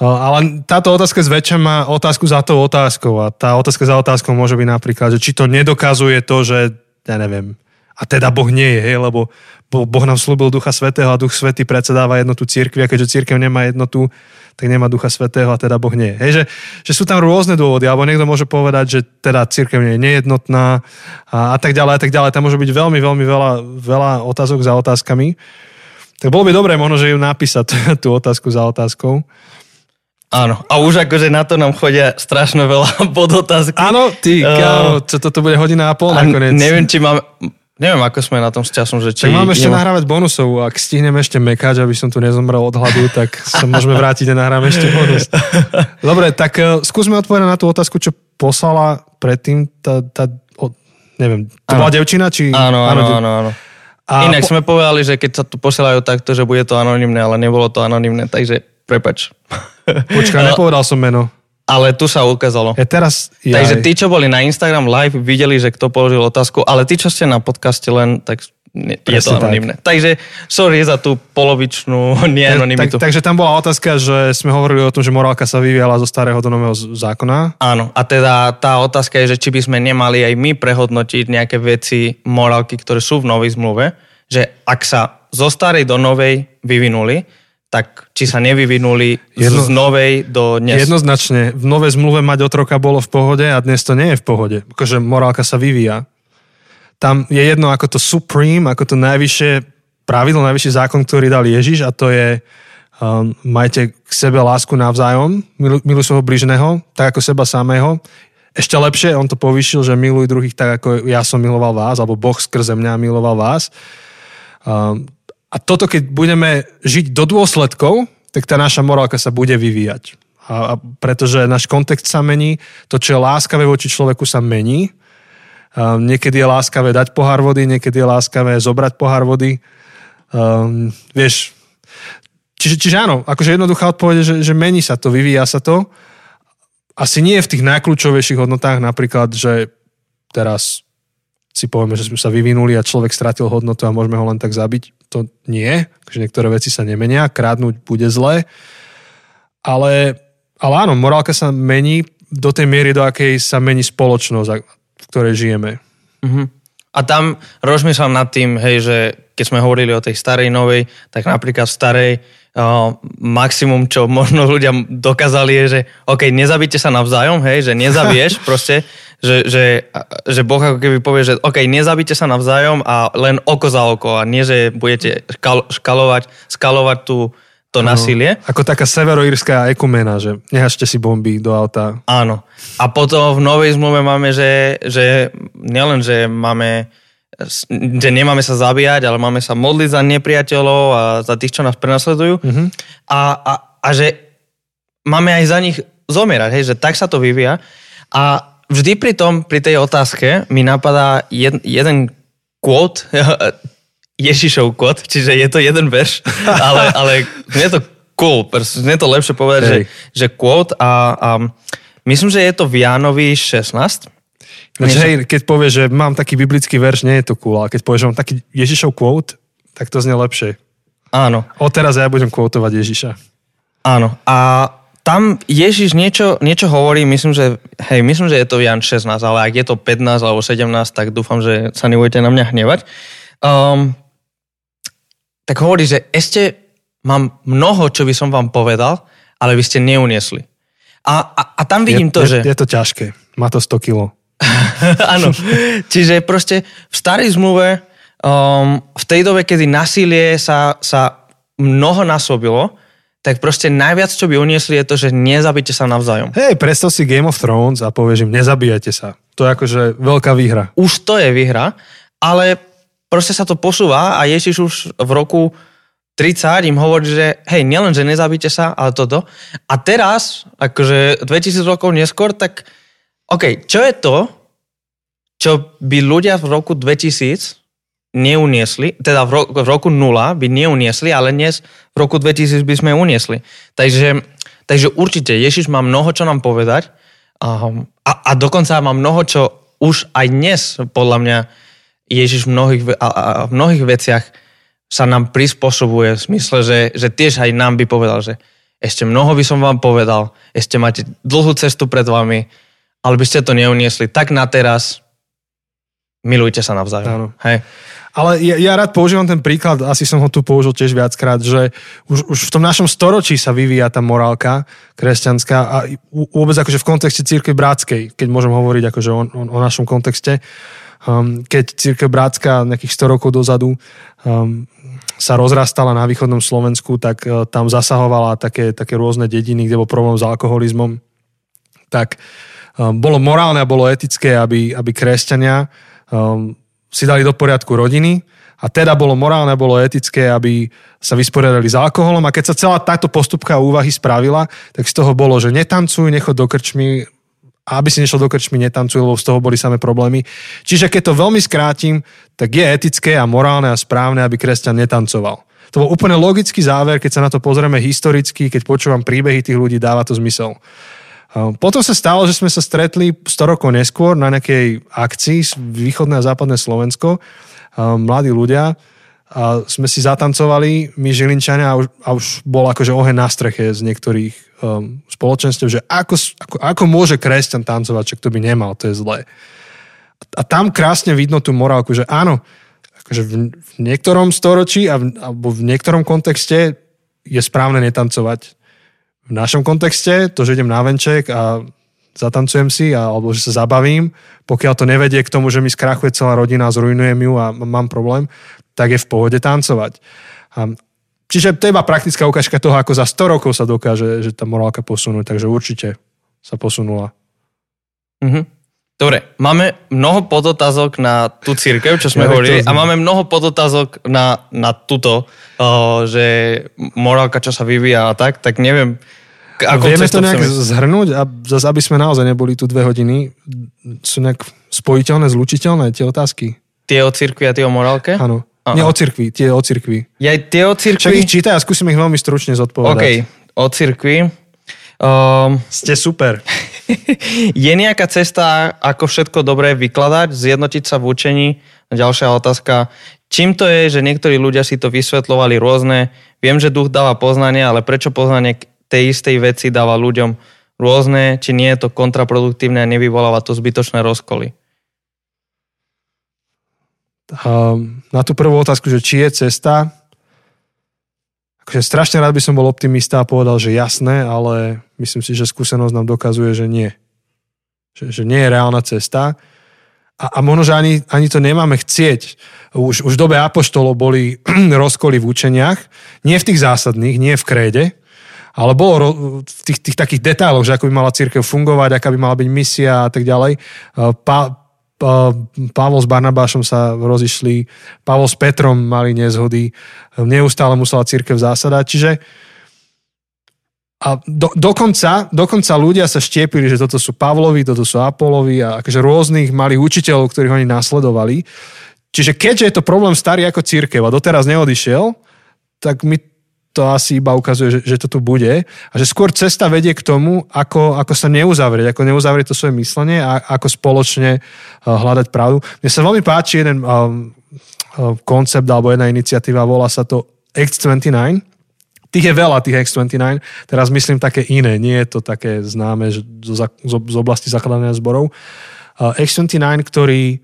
ale táto otázka zväčša má otázku za tou otázkou a tá otázka za otázkou môže byť napríklad, že či to nedokazuje to, že ja neviem, a teda Boh nie je, hej, lebo Boh nám slúbil Ducha Svetého a Duch Svetý predsedáva jednotu církvi a keďže církev nemá jednotu, tak nemá Ducha Svetého a teda Boh nie je. Hej, že, že sú tam rôzne dôvody, alebo niekto môže povedať, že teda církev nie je nejednotná a, a tak ďalej a tak ďalej. Tam môže byť veľmi, veľmi veľa, veľa otázok za otázkami. Tak bolo by dobré možno, že ju napísať tú otázku za otázkou. Áno, a už akože na to nám chodia strašne veľa [LAUGHS] podotázky. Áno, ty, uh, kámo, čo toto bude hodina a pol nakoniec. Neviem, či máme, neviem, ako sme na tom s časom, že či... Tak máme ešte nemá... nahrávať bonusov, ak stihneme ešte mekať, aby som tu nezomrel od hladu, tak sa môžeme vrátiť a nahráme ešte bonus. [LAUGHS] Dobre, tak uh, skúsme odpovedať na tú otázku, čo poslala predtým tá, tá o, neviem, to bola devčina, či... Áno, áno, áno, áno. A Inak po... sme povedali, že keď sa tu posielajú takto, že bude to anonimné, ale nebolo to anonimné, takže prepač. [LAUGHS] Počkaj, nepovedal som meno. Ale tu sa ukázalo. Je teraz... Jaj. Takže tí, čo boli na Instagram live, videli, že kto položil otázku, ale tí, čo ste na podcaste len, tak nie, je to anonimné. Tak. Takže sorry za tú polovičnú [LAUGHS] neanonymitu. Tak, takže tam bola otázka, že sme hovorili o tom, že morálka sa vyvíjala zo starého do nového zákona. Áno, a teda tá otázka je, že či by sme nemali aj my prehodnotiť nejaké veci morálky, ktoré sú v novej zmluve, že ak sa zo starej do novej vyvinuli, tak či sa nevyvinuli Jedno, z novej do dnes. Jednoznačne. V novej zmluve mať otroka bolo v pohode a dnes to nie je v pohode. Akože morálka sa vyvíja. Tam je jedno ako to supreme, ako to najvyššie pravidlo, najvyšší zákon, ktorý dal Ježiš a to je um, majte k sebe lásku navzájom, milu, miluj svojho bližného, tak ako seba samého. Ešte lepšie, on to povýšil, že miluj druhých tak, ako ja som miloval vás, alebo Boh skrze mňa miloval vás. Um, a toto, keď budeme žiť do dôsledkov, tak tá naša morálka sa bude vyvíjať. A, a pretože náš kontext sa mení, to, čo je láskavé voči človeku, sa mení. A niekedy je láskavé dať pohár vody, niekedy je láskavé zobrať pohár vody. Um, vieš, čiže, čiže áno, akože jednoduchá odpoveď, že, že mení sa to, vyvíja sa to. Asi nie v tých najkľúčovejších hodnotách, napríklad, že teraz si povieme, že sme sa vyvinuli a človek stratil hodnotu a môžeme ho len tak zabiť. To nie, že niektoré veci sa nemenia, krádnuť bude zle. Ale, ale áno, morálka sa mení do tej miery, do akej sa mení spoločnosť, v ktorej žijeme. Uh-huh. A tam rozmýšľam nad tým, hej, že keď sme hovorili o tej starej, novej, tak napríklad v starej uh, maximum, čo možno ľudia dokázali je, že OK, nezabite sa navzájom, hej, že nezabiješ [LAUGHS] proste, že, že, že Boh ako keby povie, že OK, nezabite sa navzájom a len oko za oko a nie, že budete škal, škalovať, skalovať tú, to ano, násilie. Ako taká severoírska ekumena, že nehažte si bomby do auta. Áno. A potom v novej zmluve máme, že, že nielen, že máme že nemáme sa zabíjať, ale máme sa modliť za nepriateľov a za tých, čo nás prenasledujú. Uh-huh. A, a, a že máme aj za nich zomierať, hej, že tak sa to vyvíja. A vždy pri tom, pri tej otázke mi napadá jed, jeden quote, [LAUGHS] Ježišov quote, čiže je to jeden verš, [LAUGHS] ale, ale je to cool, je to lepšie povedať, že, že quote a, a myslím, že je to v Jánovi 16. Takže hej, keď povieš, že mám taký biblický verš, nie je to cool, ale keď povieš, že mám taký Ježišov quote, tak to znie lepšie. Áno. Odteraz ja budem quotovať Ježiša. Áno. A tam Ježiš niečo, niečo hovorí, myslím, že, hej, myslím, že je to Jan 16, ale ak je to 15 alebo 17, tak dúfam, že sa nebudete na mňa hnevať. Um, tak hovorí, že ešte mám mnoho, čo by som vám povedal, ale vy ste neuniesli. A, a, a tam vidím je, to, je, že... Je to ťažké. Má to 100 kilo. [LAUGHS] Áno. Čiže proste v starej zmluve, um, v tej dobe, kedy nasilie sa, sa mnoho násobilo, tak proste najviac, čo by uniesli, je to, že nezabite sa navzájom. Hej, predstav si Game of Thrones a povieš im, nezabíjate sa. To je akože veľká výhra. Už to je výhra, ale proste sa to posúva a Ježiš už v roku 30 im hovorí, že hej, nielen, že nezabíte sa, ale toto. A teraz, akože 2000 rokov neskôr, tak OK, čo je to, čo by ľudia v roku 2000 neuniesli, teda v, ro- v roku 0 by neuniesli, ale dnes v roku 2000 by sme uniesli. Takže, takže určite Ježiš má mnoho čo nám povedať a, a dokonca má mnoho čo už aj dnes podľa mňa Ježiš v mnohých, a, a, v mnohých veciach sa nám prispôsobuje v smysle, že, že tiež aj nám by povedal, že ešte mnoho by som vám povedal, ešte máte dlhú cestu pred vami, ale by ste to neuniesli. Tak na teraz milujte sa navzájom. Áno. Hej. Ale ja, ja rád používam ten príklad, asi som ho tu použil tiež viackrát, že už, už v tom našom storočí sa vyvíja tá morálka kresťanská a vôbec akože v kontexte církvy bratskej, keď môžem hovoriť akože o, o, o našom kontexte, um, keď církev bratská nejakých 100 rokov dozadu um, sa rozrastala na východnom Slovensku, tak uh, tam zasahovala také, také rôzne dediny, kde bol problém s alkoholizmom, tak um, bolo morálne a bolo etické, aby, aby kresťania um, si dali do poriadku rodiny a teda bolo morálne, bolo etické, aby sa vysporiadali s alkoholom. A keď sa celá táto postupka úvahy spravila, tak z toho bolo, že netancuj, nechod do krčmy, aby si nešiel do krčmy, netancuj, lebo z toho boli samé problémy. Čiže keď to veľmi skrátim, tak je etické a morálne a správne, aby kresťan netancoval. To bol úplne logický záver, keď sa na to pozrieme historicky, keď počúvam príbehy tých ľudí, dáva to zmysel. Potom sa stalo, že sme sa stretli 100 rokov neskôr na nejakej akcii východné a západné Slovensko, mladí ľudia, a sme si zatancovali, my Žilinčania, a už, a už bol akože oheň na streche z niektorých um, spoločenstv, že ako, ako, ako môže kresťan tancovať, čak to by nemal, to je zlé. A, a tam krásne vidno tú morálku, že áno, akože v, v niektorom storočí a v, alebo v niektorom kontexte je správne netancovať v našom kontexte, to, že idem na venček a zatancujem si, alebo že sa zabavím, pokiaľ to nevedie k tomu, že mi skrachuje celá rodina, zrujnujem ju a mám problém, tak je v pohode tancovať. A, čiže to je iba praktická ukážka toho, ako za 100 rokov sa dokáže že tá morálka posunúť, takže určite sa posunula. Mm-hmm. Dobre, máme mnoho podotázok na tú církev, čo sme ja, hovorili, a máme mnoho podotázok na, na túto, uh, že morálka, čo sa vyvíja a tak, tak neviem, ako Vieme to nejak chceme... zhrnúť a zase, aby sme naozaj neboli tu dve hodiny, sú nejak spojiteľné, zlučiteľné tie otázky? Tie o cirkvi a tie o morálke? Áno. Nie o cirkvi, tie o cirkvi. Ja tie o cirkvi? Však ich čítaj a skúsim ich veľmi stručne zodpovedať. OK, o cirkvi. Um, Ste super. [LAUGHS] je nejaká cesta, ako všetko dobre vykladať, zjednotiť sa v učení? Ďalšia otázka. Čím to je, že niektorí ľudia si to vysvetľovali rôzne? Viem, že duch dáva poznanie, ale prečo poznanie tej istej veci dáva ľuďom rôzne? Či nie je to kontraproduktívne a nevyvoláva to zbytočné rozkoly? Um, na tú prvú otázku, že či je cesta, akože strašne rád by som bol optimista a povedal, že jasné, ale myslím si, že skúsenosť nám dokazuje, že nie. Že, že nie je reálna cesta. A, a možno, že ani, ani to nemáme chcieť. Už, už v dobe apoštolov boli [CLEARS THROAT] rozkoly v učeniach, nie v tých zásadných, nie v kréde, ale bolo v tých, tých takých detailoch, že ako by mala církev fungovať, aká by mala byť misia a tak ďalej. Pa, Pavol s Barnabášom sa rozišli, Pavol s Petrom mali nezhody, neustále musela církev zásadať, čiže a do, dokonca, dokonca ľudia sa štiepili, že toto sú Pavlovi, toto sú Apolovi a akože rôznych malých učiteľov, ktorých oni následovali. Čiže keďže je to problém starý ako církev a doteraz neodišiel, tak my to asi iba ukazuje, že, že to tu bude a že skôr cesta vedie k tomu, ako, ako sa neuzavrieť, ako neuzavrieť to svoje myslenie a ako spoločne uh, hľadať pravdu. Mne sa veľmi páči jeden um, uh, koncept alebo jedna iniciatíva, volá sa to X29. Tých je veľa, tých X29. Teraz myslím také iné, nie je to také známe z, oblasti zakladania zborov. Uh, X29, ktorí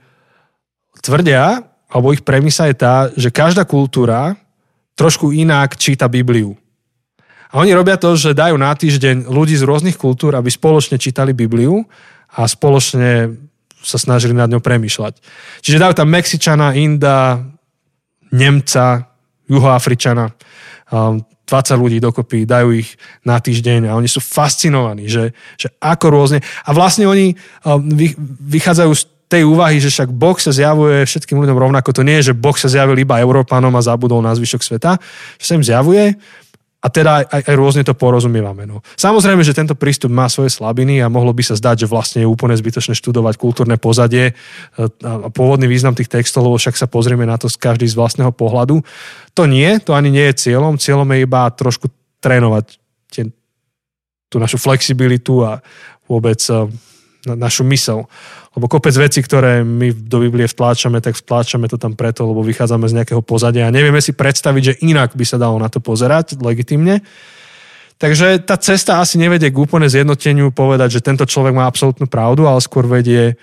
tvrdia, alebo ich premisa je tá, že každá kultúra trošku inak číta Bibliu. A oni robia to, že dajú na týždeň ľudí z rôznych kultúr, aby spoločne čítali Bibliu a spoločne sa snažili nad ňou premýšľať. Čiže dajú tam Mexičana, Inda, Nemca, Juhoafričana, 20 ľudí dokopy, dajú ich na týždeň a oni sú fascinovaní, že, že ako rôzne. A vlastne oni vychádzajú z tej úvahy, že však Boh sa zjavuje všetkým ľuďom rovnako. To nie je, že Boh sa zjavil iba Európanom a zabudol na zvyšok sveta. Že sa im zjavuje a teda aj, aj rôzne to porozumievame. No. Samozrejme, že tento prístup má svoje slabiny a mohlo by sa zdať, že vlastne je úplne zbytočné študovať kultúrne pozadie e, a pôvodný význam tých textov, lebo však sa pozrieme na to z každý z vlastného pohľadu. To nie, to ani nie je cieľom. Cieľom je iba trošku trénovať tie, tú našu flexibilitu a vôbec e, na našu mysel. Lebo kopec vecí, ktoré my do Biblie vtláčame, tak vtláčame to tam preto, lebo vychádzame z nejakého pozadia a nevieme si predstaviť, že inak by sa dalo na to pozerať legitimne. Takže tá cesta asi nevedie k úplne zjednoteniu povedať, že tento človek má absolútnu pravdu, ale skôr vedie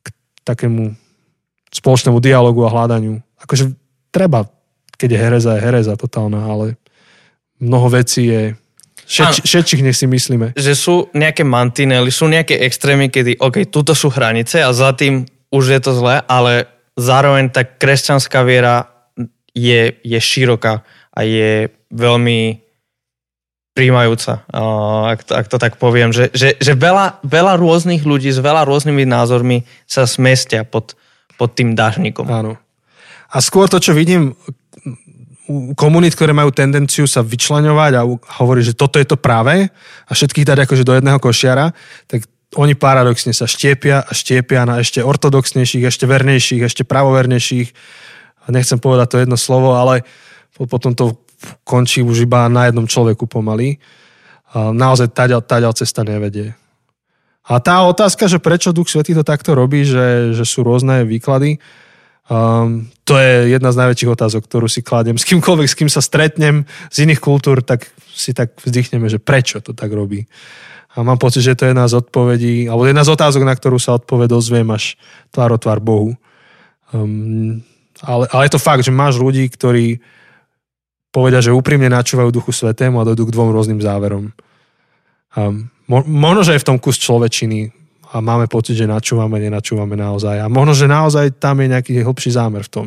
k takému spoločnému dialogu a hľadaniu. Akože treba, keď je hereza, je hereza totálna, ale mnoho vecí je Všetči, všetčích nech si myslíme. Že sú nejaké mantinely, sú nejaké extrémy, kedy OK, tuto sú hranice a za tým už je to zlé, ale zároveň tá kresťanská viera je, je široká a je veľmi príjmajúca, ak to, ak to tak poviem, že, že, že veľa, veľa rôznych ľudí s veľa rôznymi názormi sa smestia pod, pod tým dážnikom. Áno. A skôr to, čo vidím, komunít, ktoré majú tendenciu sa vyčleňovať a hovorí, že toto je to práve a všetkých dať akože do jedného košiara, tak oni paradoxne sa štiepia a štiepia na ešte ortodoxnejších, ešte vernejších, ešte pravovernejších. Nechcem povedať to jedno slovo, ale potom to končí už iba na jednom človeku pomaly. A naozaj táďal, táďal cesta nevedie. A tá otázka, že prečo Duch Svetý to takto robí, že, že sú rôzne výklady, Um, to je jedna z najväčších otázok, ktorú si kladiem. S kýmkoľvek, s kým sa stretnem z iných kultúr, tak si tak vzdychneme, že prečo to tak robí. A mám pocit, že to je jedna z odpovedí, alebo jedna z otázok, na ktorú sa odpoved dozviem až tvár o tvár Bohu. Um, ale, ale je to fakt, že máš ľudí, ktorí povedia, že úprimne načúvajú Duchu Svetému a dojdú k dvom rôznym záverom. Um, mo, možno, že je v tom kus človečiny, a máme pocit, že načúvame, nenačúvame naozaj. A možno, že naozaj tam je nejaký hlbší zámer v tom.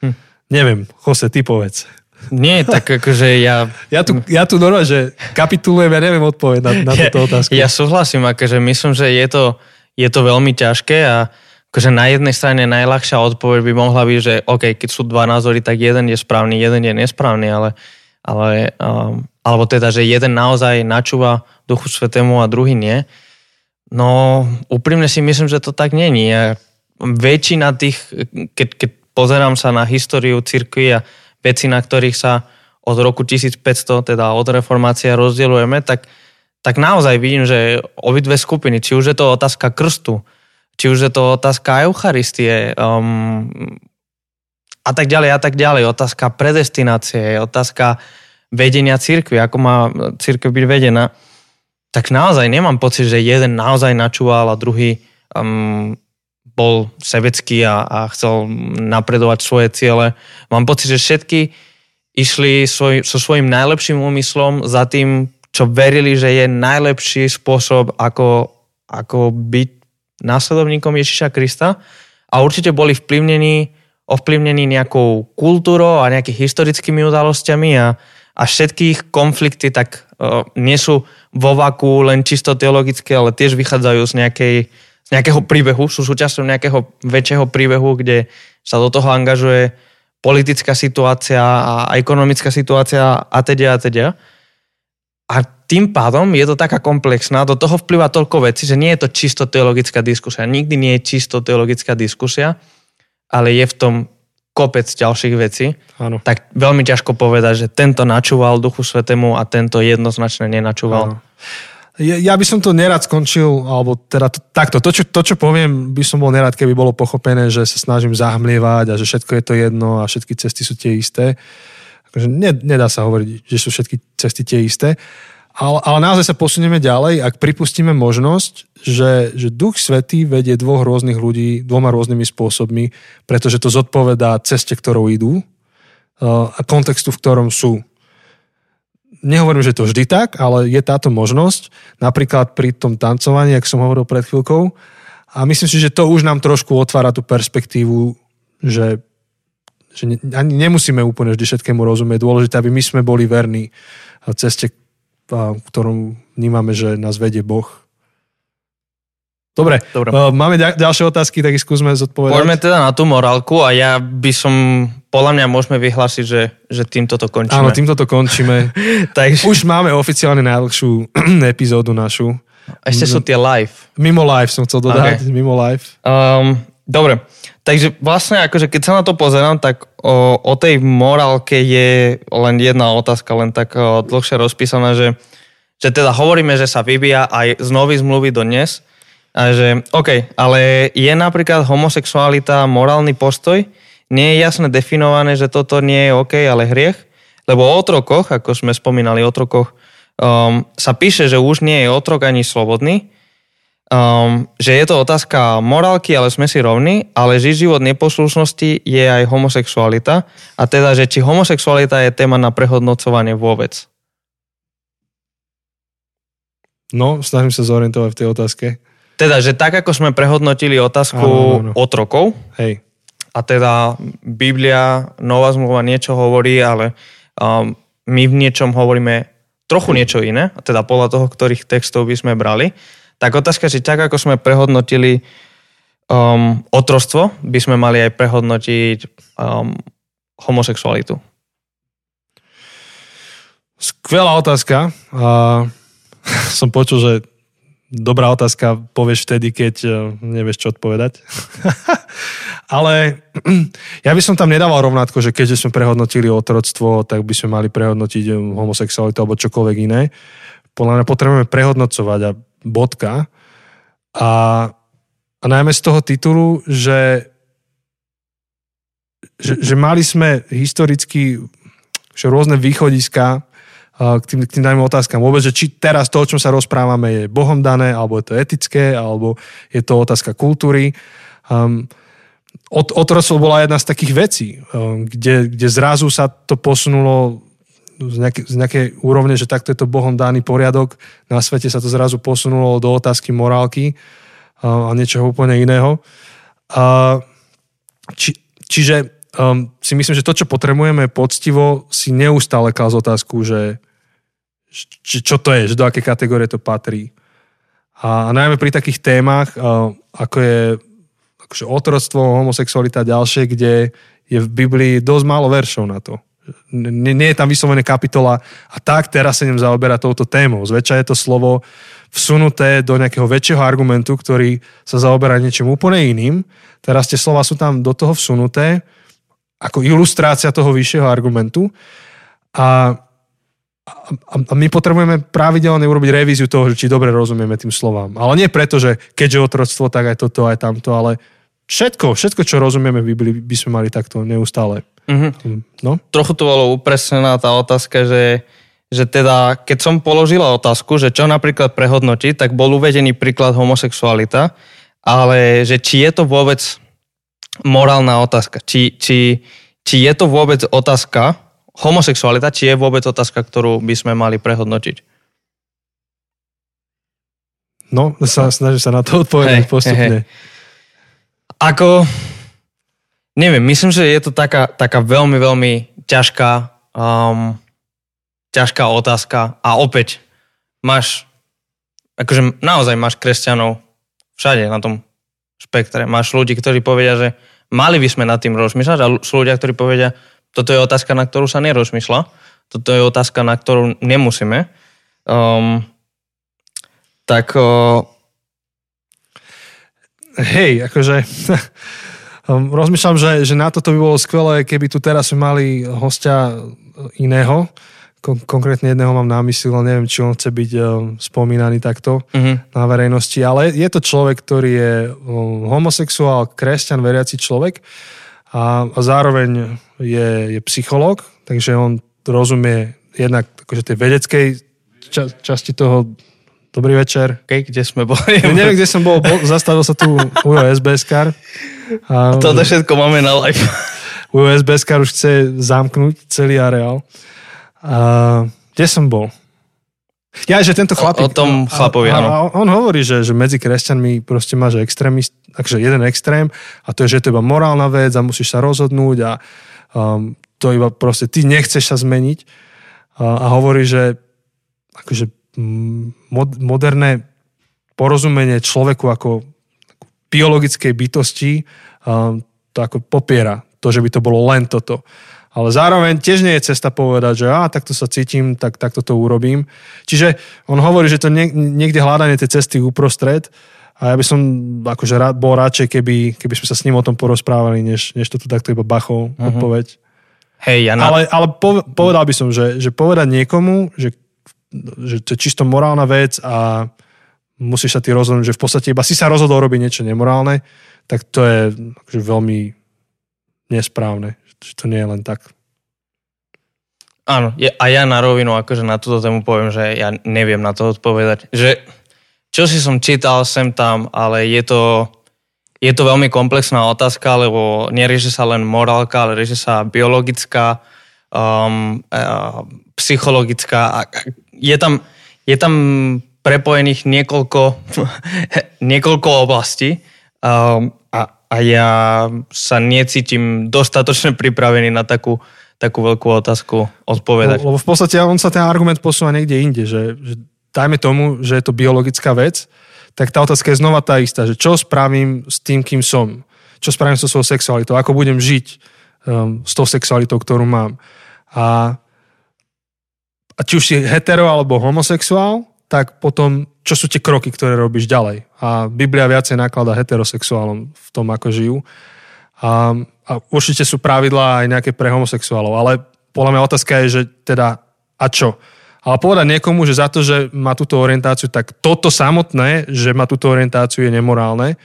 Hm. Neviem, Jose, ty povedz. Nie, tak akože ja... [LAUGHS] Ja tu, ja tu normálne, že kapitulujem, ja neviem odpovedať na, na túto otázku. Ja, ja súhlasím, akože myslím, že je to, je to veľmi ťažké a akože na jednej strane najľahšia odpoveď by mohla byť, že OK, keď sú dva názory, tak jeden je správny, jeden je nesprávny, ale, ale um, alebo teda, že jeden naozaj načúva Duchu Svetému a druhý nie. No, úprimne si myslím, že to tak není. Ja, väčšina tých, keď, keď pozerám sa na históriu cirkvi a veci, na ktorých sa od roku 1500, teda od reformácie rozdielujeme, tak, tak naozaj vidím, že obidve skupiny, či už je to otázka krstu, či už je to otázka Eucharistie um, a tak ďalej a tak ďalej, otázka predestinácie, otázka vedenia cirkvi, ako má cirkev byť vedená, tak naozaj nemám pocit, že jeden naozaj načúval a druhý um, bol sebecký a, a chcel napredovať svoje ciele. Mám pocit, že všetky išli svoj, so svojím najlepším úmyslom za tým, čo verili, že je najlepší spôsob, ako, ako byť následovníkom Ježiša Krista a určite boli vplyvnení, ovplyvnení nejakou kultúrou a nejakými historickými udalosťami a, a všetkých konflikty tak uh, nie sú vo vaku len čisto teologické, ale tiež vychádzajú z, nejakej, z nejakého príbehu, sú súčasťou nejakého väčšieho príbehu, kde sa do toho angažuje politická situácia a ekonomická situácia a teda a teda. A tým pádom je to taká komplexná, do toho vplyva toľko vecí, že nie je to čisto teologická diskusia. Nikdy nie je čisto teologická diskusia, ale je v tom kopec ďalších vecí, Áno. tak veľmi ťažko povedať, že tento načúval Duchu Svetému a tento jednoznačne nenačúval. Áno. Ja, ja by som to nerad skončil, alebo teda to, takto, to čo, to, čo poviem, by som bol nerad, keby bolo pochopené, že sa snažím zahmlievať a že všetko je to jedno a všetky cesty sú tie isté. Akože ne, nedá sa hovoriť, že sú všetky cesty tie isté. Ale, ale naozaj sa posunieme ďalej, ak pripustíme možnosť, že, že Duch Svetý vedie dvoch rôznych ľudí dvoma rôznymi spôsobmi, pretože to zodpovedá ceste, ktorou idú uh, a kontextu, v ktorom sú. Nehovorím, že to vždy tak, ale je táto možnosť. Napríklad pri tom tancovaní, ak som hovoril pred chvíľkou. A myslím si, že to už nám trošku otvára tú perspektívu, že, že ani nemusíme úplne vždy všetkému rozumieť. Dôležité, aby my sme boli verní ceste, ktorom vnímame, že nás vedie Boh. Dobre, Dobre. Uh, máme ďalšie otázky, tak ich skúsme zodpovedať. Poďme teda na tú morálku a ja by som podľa mňa môžeme vyhlásiť, že, že týmto to končíme. Áno, týmto to končíme. [LAUGHS] Takže Už máme oficiálne najdlhšiu [CLEARS THROAT] epizódu našu. ešte sú tie live. Mimo live som chcel dodať, okay. mimo live. Um, dobre, takže vlastne akože keď sa na to pozerám, tak o, o tej morálke je len jedna otázka, len tak o, dlhšie rozpísaná, že, že teda hovoríme, že sa vybíja aj z nových zmluvy do dnes, a že OK, ale je napríklad homosexualita morálny postoj? Nie je jasne definované, že toto nie je OK, ale hriech? Lebo o otrokoch, ako sme spomínali, o otrokoch, um, sa píše, že už nie je otrok ani slobodný, um, že je to otázka morálky, ale sme si rovní, ale žiť život neposlušnosti je aj homosexualita. A teda, že či homosexualita je téma na prehodnocovanie vôbec. No, snažím sa zorientovať v tej otázke. Teda, že tak ako sme prehodnotili otázku Áno, áno, otrokov, Hej. a teda Biblia, Nová zmluva niečo hovorí, ale um, my v niečom hovoríme trochu niečo iné, teda podľa toho, ktorých textov by sme brali, tak otázka, či tak ako sme prehodnotili um, otrostvo, by sme mali aj prehodnotiť um, homosexualitu. Skvelá otázka. A [LAUGHS] som počul, že dobrá otázka povieš vtedy, keď eh, nevieš, čo odpovedať. [LAUGHS] Ale [CLEARS THROAT] ja by som tam nedával rovnátko, že keďže sme prehodnotili otroctvo, tak by sme mali prehodnotiť eh, homosexualitu alebo čokoľvek iné. Podľa mňa potrebujeme prehodnocovať a bodka. A, a najmä z toho titulu, že, že, že mali sme historicky že rôzne východiska k tým, k tým daným otázkam. Vôbec, že či teraz to, o čom sa rozprávame, je Bohom dané, alebo je to etické, alebo je to otázka kultúry. Um, od, bola jedna z takých vecí, um, kde, kde zrazu sa to posunulo z, nejaké, z nejakej úrovne, že takto je to Bohom daný poriadok. Na svete sa to zrazu posunulo do otázky morálky uh, a niečoho úplne iného. Uh, či, čiže um, si myslím, že to, čo potrebujeme poctivo, si neustále klas otázku, že či, čo to je, že do aké kategórie to patrí. A, a najmä pri takých témach, uh, ako je akože otroctvo, homosexualita a ďalšie, kde je v Biblii dosť málo veršov na to. Nie, nie je tam vyslovené kapitola a tak teraz sa idem zaoberať touto témou. Zväčša je to slovo vsunuté do nejakého väčšieho argumentu, ktorý sa zaoberá niečím úplne iným. Teraz tie slova sú tam do toho vsunuté ako ilustrácia toho vyššieho argumentu. A a, a my potrebujeme pravidelne urobiť revíziu toho, či dobre rozumieme tým slovám. Ale nie preto, že keďže otroctvo, tak aj toto, aj tamto, ale všetko, všetko, čo rozumieme v Biblii, by sme mali takto neustále. Mm-hmm. No? Trochu to bolo upresnená tá otázka, že, že teda, keď som položila otázku, že čo napríklad prehodnotiť, tak bol uvedený príklad homosexualita, ale že či je to vôbec morálna otázka, či, či, či je to vôbec otázka, homosexualita, či je vôbec otázka, ktorú by sme mali prehodnotiť? No, sa, snažím sa na to odpovedať hey, postupne. Hey, hey. Ako, neviem, myslím, že je to taká, taká veľmi, veľmi ťažká, um, ťažká otázka a opäť máš, akože naozaj máš kresťanov všade na tom spektre. Máš ľudí, ktorí povedia, že mali by sme nad tým rozmýšľať a sú ľudia, ktorí povedia, toto je otázka, na ktorú sa nerozmýšľa. Toto je otázka, na ktorú nemusíme. Um, tak... Uh... Hej, akože... [LAUGHS] um, rozmýšľam, že, že na toto by bolo skvelé, keby tu teraz mali hostia iného. Kon- konkrétne jedného mám na mysli, ale neviem, či on chce byť um, spomínaný takto uh-huh. na verejnosti. Ale je to človek, ktorý je um, homosexuál, kresťan, veriaci človek a, a zároveň je, je psychológ, takže on rozumie jednak akože tej vedeckej ča, časti toho Dobrý večer. Okay, kde sme boli? Neviem, kde som bol, bol zastavil sa tu Ujo SBS A, Toto všetko máme na live. Ujo SBS kar už chce zamknúť celý areál. A, kde som bol? Ja, že tento chlapík... O, o tom chlapovi, áno. A, a on hovorí, že, že medzi kresťanmi proste máš extrémist, takže jeden extrém a to je, že je to iba morálna vec a musíš sa rozhodnúť a um, to iba proste ty nechceš sa zmeniť a, a hovorí, že akože mod, moderné porozumenie človeku ako biologickej bytosti um, to ako popiera to, že by to bolo len toto. Ale zároveň tiež nie je cesta povedať, že a takto sa cítim, tak takto to urobím. Čiže on hovorí, že to nie, niekde hľadanie tej cesty uprostred a ja by som akože rád, bol radšej, keby, keby sme sa s ním o tom porozprávali, než, než to tu takto iba bachol uh-huh. odpoveď. Hej, ja na... Ale, ale povedal by som, že, že povedať niekomu, že, že to je čisto morálna vec a musíš sa ty rozhodnúť, že v podstate iba si sa rozhodol robiť niečo nemorálne, tak to je akože veľmi nesprávne. Že to nie je len tak. Áno, a ja na rovinu akože na túto tému poviem, že ja neviem na to odpovedať. Že čo si som čítal sem tam, ale je to, je to veľmi komplexná otázka, lebo nerieši sa len morálka, ale rieši sa biologická, um, uh, psychologická. Je tam, je tam prepojených niekoľko, [LAUGHS] niekoľko oblastí um, a, a ja sa necítim dostatočne pripravený na takú, takú veľkú otázku odpovedať. Lebo v podstate on sa ten argument posúva niekde inde, že, že dajme tomu, že je to biologická vec, tak tá otázka je znova tá istá, že čo spravím s tým, kým som, čo spravím so svojou sexualitou, ako budem žiť um, s tou sexualitou, ktorú mám. A, a či už si hetero alebo homosexuál, tak potom čo sú tie kroky, ktoré robíš ďalej. A Biblia viacej naklada heterosexuálom v tom, ako žijú. A, a určite sú pravidlá aj nejaké pre homosexuálov, ale podľa mňa otázka je, že teda a čo? Ale povedať niekomu, že za to, že má túto orientáciu, tak toto samotné, že má túto orientáciu, je nemorálne.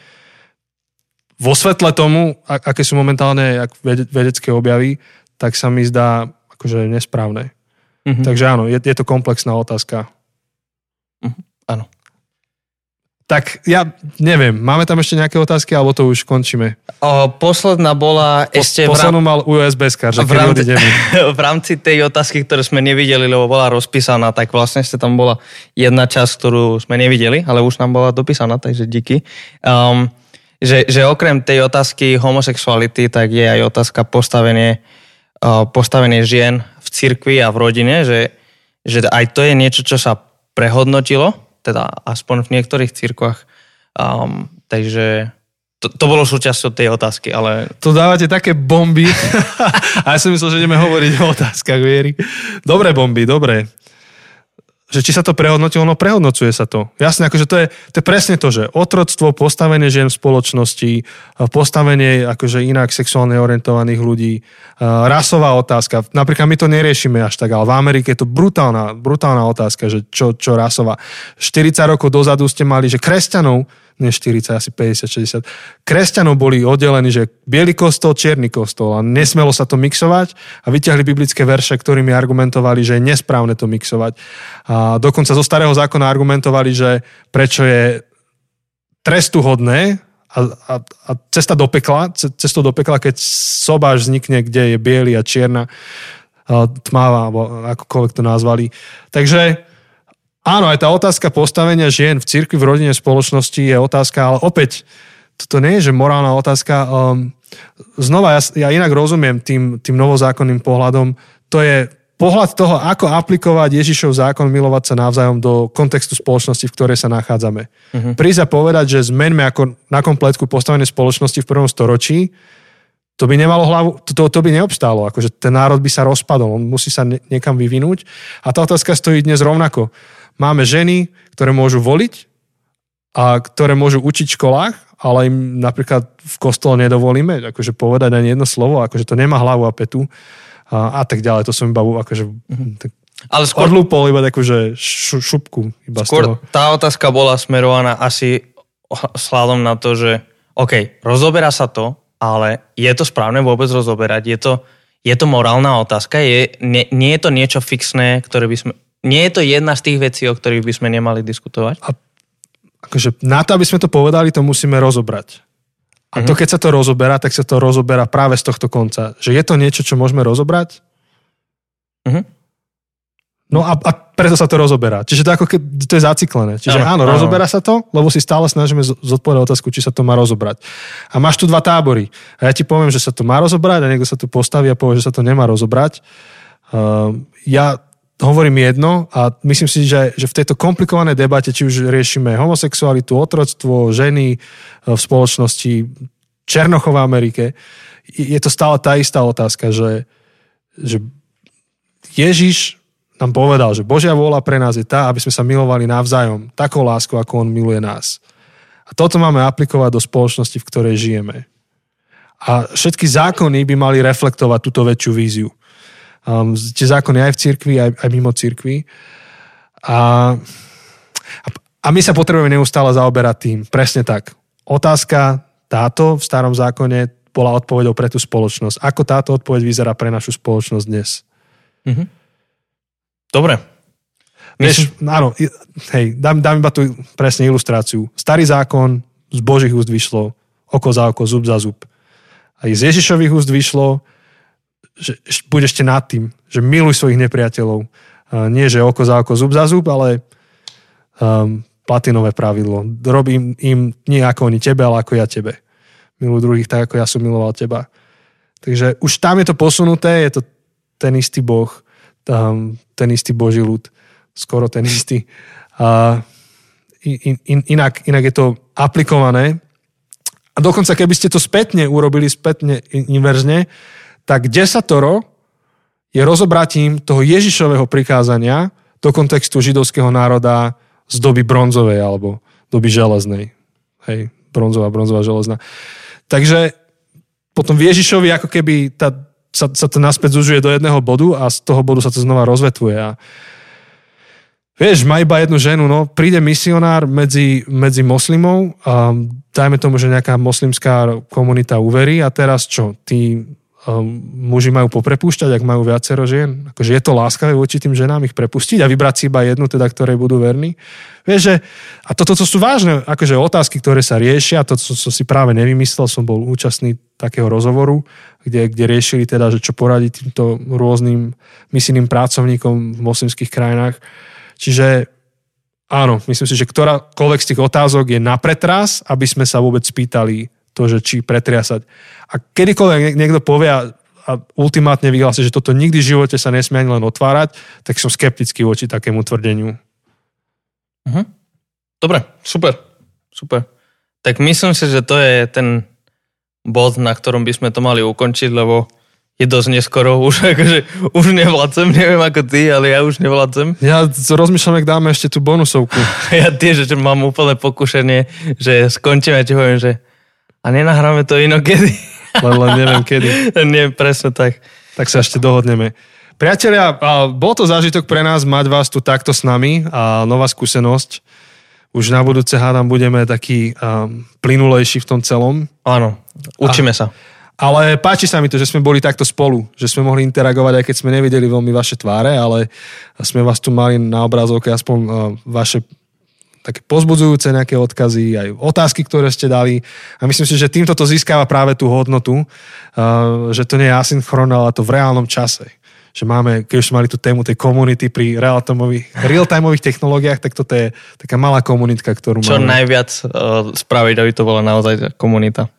Vo svetle tomu, aké sú momentálne vedecké objavy, tak sa mi zdá akože nesprávne. Mm-hmm. Takže áno, je, je to komplexná otázka. Uh-huh. Áno. Tak ja neviem, máme tam ešte nejaké otázky, alebo to už končíme? O, posledná bola po, ešte... Poslednú mal USB skar, že v rámci, [LAUGHS] v rámci tej otázky, ktoré sme nevideli, lebo bola rozpísaná, tak vlastne ste tam bola jedna časť, ktorú sme nevideli, ale už nám bola dopísaná, takže díky. Um, že, že okrem tej otázky homosexuality, tak je aj otázka postavenie, uh, postavenie žien v cirkvi a v rodine, že, že aj to je niečo, čo sa prehodnotilo, teda aspoň v niektorých cirkvách. Um, takže to, to bolo súčasťou tej otázky, ale... To dávate také bomby. [LAUGHS] a ja som myslel, že ideme hovoriť o otázkach viery. Dobré bomby, dobré že či sa to prehodnotilo, no prehodnocuje sa to. Jasne, akože to je, to je presne to, že otroctvo, postavenie žien v spoločnosti, postavenie akože inak sexuálne orientovaných ľudí, rasová otázka. Napríklad my to neriešime až tak, ale v Amerike je to brutálna, brutálna otázka, že čo, čo rasová. 40 rokov dozadu ste mali, že kresťanov nie 40, asi 50, 60. Kresťanov boli oddelení, že biely kostol, čierny kostol a nesmelo sa to mixovať a vyťahli biblické verše, ktorými argumentovali, že je nesprávne to mixovať. A dokonca zo starého zákona argumentovali, že prečo je trestuhodné a, a, a cesta do pekla, cestou do pekla, keď sobáš vznikne, kde je biely a čierna, tmavá, alebo akokoľvek to nazvali. Takže Áno, aj tá otázka postavenia žien v cirkvi, v rodine, v spoločnosti je otázka, ale opäť, toto nie je, že morálna otázka. Um, znova, ja, ja inak rozumiem tým, tým novozákonným pohľadom. To je pohľad toho, ako aplikovať Ježišov zákon, milovať sa navzájom do kontextu spoločnosti, v ktorej sa nachádzame. Uh-huh. Prísť a povedať, že zmeňme ako na kompletku postavenie spoločnosti v prvom storočí, to by nemalo hlavu, to, to, to by neobstálo, akože ten národ by sa rozpadol, on musí sa ne, niekam vyvinúť a tá otázka stojí dnes rovnako. Máme ženy, ktoré môžu voliť a ktoré môžu učiť v školách, ale im napríklad v kostole nedovolíme akože povedať ani jedno slovo, akože to nemá hlavu a petu a, a tak ďalej. To som iba akože mm-hmm. tak ale skôr... Odlúpol iba takúže šupku. Iba skôr tá otázka bola smerovaná asi sladom na to, že OK, rozoberá sa to, ale je to správne vôbec rozoberať? Je to, je to morálna otázka? Je, nie, nie je to niečo fixné, ktoré by sme, nie je to jedna z tých vecí, o ktorých by sme nemali diskutovať? A akože na to, aby sme to povedali, to musíme rozobrať. A to, keď sa to rozoberá, tak sa to rozoberá práve z tohto konca. Že je to niečo, čo môžeme rozobrať? Mm-hmm. No a, a preto sa to rozoberá. Čiže to, ako keď, to je zaciklené. Čiže áno, áno, rozoberá sa to, lebo si stále snažíme zodpovedať otázku, či sa to má rozobrať. A máš tu dva tábory. A ja ti poviem, že sa to má rozobrať a niekto sa tu postaví a povie, že sa to nemá rozobrať. Uh, ja hovorím jedno a myslím si, že, že v tejto komplikovanej debate, či už riešime homosexualitu, otroctvo, ženy e, v spoločnosti, Černochov v Amerike, je to stále tá istá otázka, že, že Ježiš nám povedal, že Božia vôľa pre nás je tá, aby sme sa milovali navzájom, takou láskou, ako On miluje nás. A toto máme aplikovať do spoločnosti, v ktorej žijeme. A všetky zákony by mali reflektovať túto väčšiu víziu. Um, tie zákony aj v cirkvi, aj, aj mimo cirkvi. A, a my sa potrebujeme neustále zaoberať tým. Presne tak. Otázka táto v starom zákone bola odpovedou pre tú spoločnosť. Ako táto odpoveď vyzerá pre našu spoločnosť dnes? Mm-hmm. Dobre. Vieš, áno, hej, dám, dám iba tu presne ilustráciu. Starý zákon z Božích úst vyšlo oko za oko, zub za zub. A z Ježišových úst vyšlo, že budeš ešte nad tým, že miluj svojich nepriateľov. Nie, že oko za oko, zub za zub, ale um, platinové pravidlo. Robím im nie ako oni tebe, ale ako ja tebe. Miluj druhých tak, ako ja som miloval teba. Takže už tam je to posunuté, je to ten istý Boh, tam, ten istý Boží ľud, skoro ten istý. A in, in, inak, inak je to aplikované. A dokonca, keby ste to spätne urobili, spätne inverzne, tak desatoro je rozobratím toho Ježišového prikázania do kontextu židovského národa z doby bronzovej alebo doby železnej. Hej, bronzová, bronzová, železná. Takže potom v Ježišovi ako keby tá sa, sa to naspäť zužuje do jedného bodu a z toho bodu sa to znova rozvetuje. A vieš, má iba jednu ženu, no, príde misionár medzi, medzi moslimov a dajme tomu, že nejaká moslimská komunita uverí a teraz čo, tí muži majú poprepúšťať, ak majú viacero žien? Akože je to láskavé voči tým ženám ich prepustiť a vybrať si iba jednu, teda, ktorej budú verní? Vieš, že, a toto to sú vážne akože otázky, ktoré sa riešia, to som si práve nevymyslel, som bol účastný takého rozhovoru, kde, kde riešili teda, že čo poradiť týmto rôznym misijným pracovníkom v moslimských krajinách. Čiže áno, myslím si, že ktorákoľvek z tých otázok je na pretras, aby sme sa vôbec spýtali to, že či pretriasať. A kedykoľvek niekto povie a, a ultimátne vyhlási, že toto nikdy v živote sa nesmie ani len otvárať, tak som skeptický voči takému tvrdeniu. Uh-huh. Dobre, super, super. Tak myslím si, že to je ten bod, na ktorom by sme to mali ukončiť, lebo je dosť neskoro, už, [LAUGHS] akože, už nevládzem, neviem ako ty, ale ja už nevládzem. Ja rozmýšľam, ak dáme ešte tú bonusovku. [LAUGHS] ja tiež, že mám úplne pokušenie, že skončíme, a ti poviem, že a nenahráme to inokedy. [LAUGHS] Len, len neviem kedy. Nie, presne tak. Tak sa ešte dohodneme. Priatelia, bol to zážitok pre nás mať vás tu takto s nami a nová skúsenosť. Už na budúce hádam budeme taký um, plynulejší v tom celom. Áno, učíme a, sa. Ale páči sa mi to, že sme boli takto spolu, že sme mohli interagovať, aj keď sme nevideli veľmi vaše tváre, ale sme vás tu mali na obrazovke aspoň uh, vaše také pozbudzujúce nejaké odkazy, aj otázky, ktoré ste dali. A myslím si, že týmto to získava práve tú hodnotu, uh, že to nie je asynchron, ale to v reálnom čase. Že máme, keď už mali tú tému tej komunity pri real-timeových technológiách, tak toto je taká malá komunitka, ktorú Čo máme. najviac uh, spraviť, aby to bola naozaj komunita.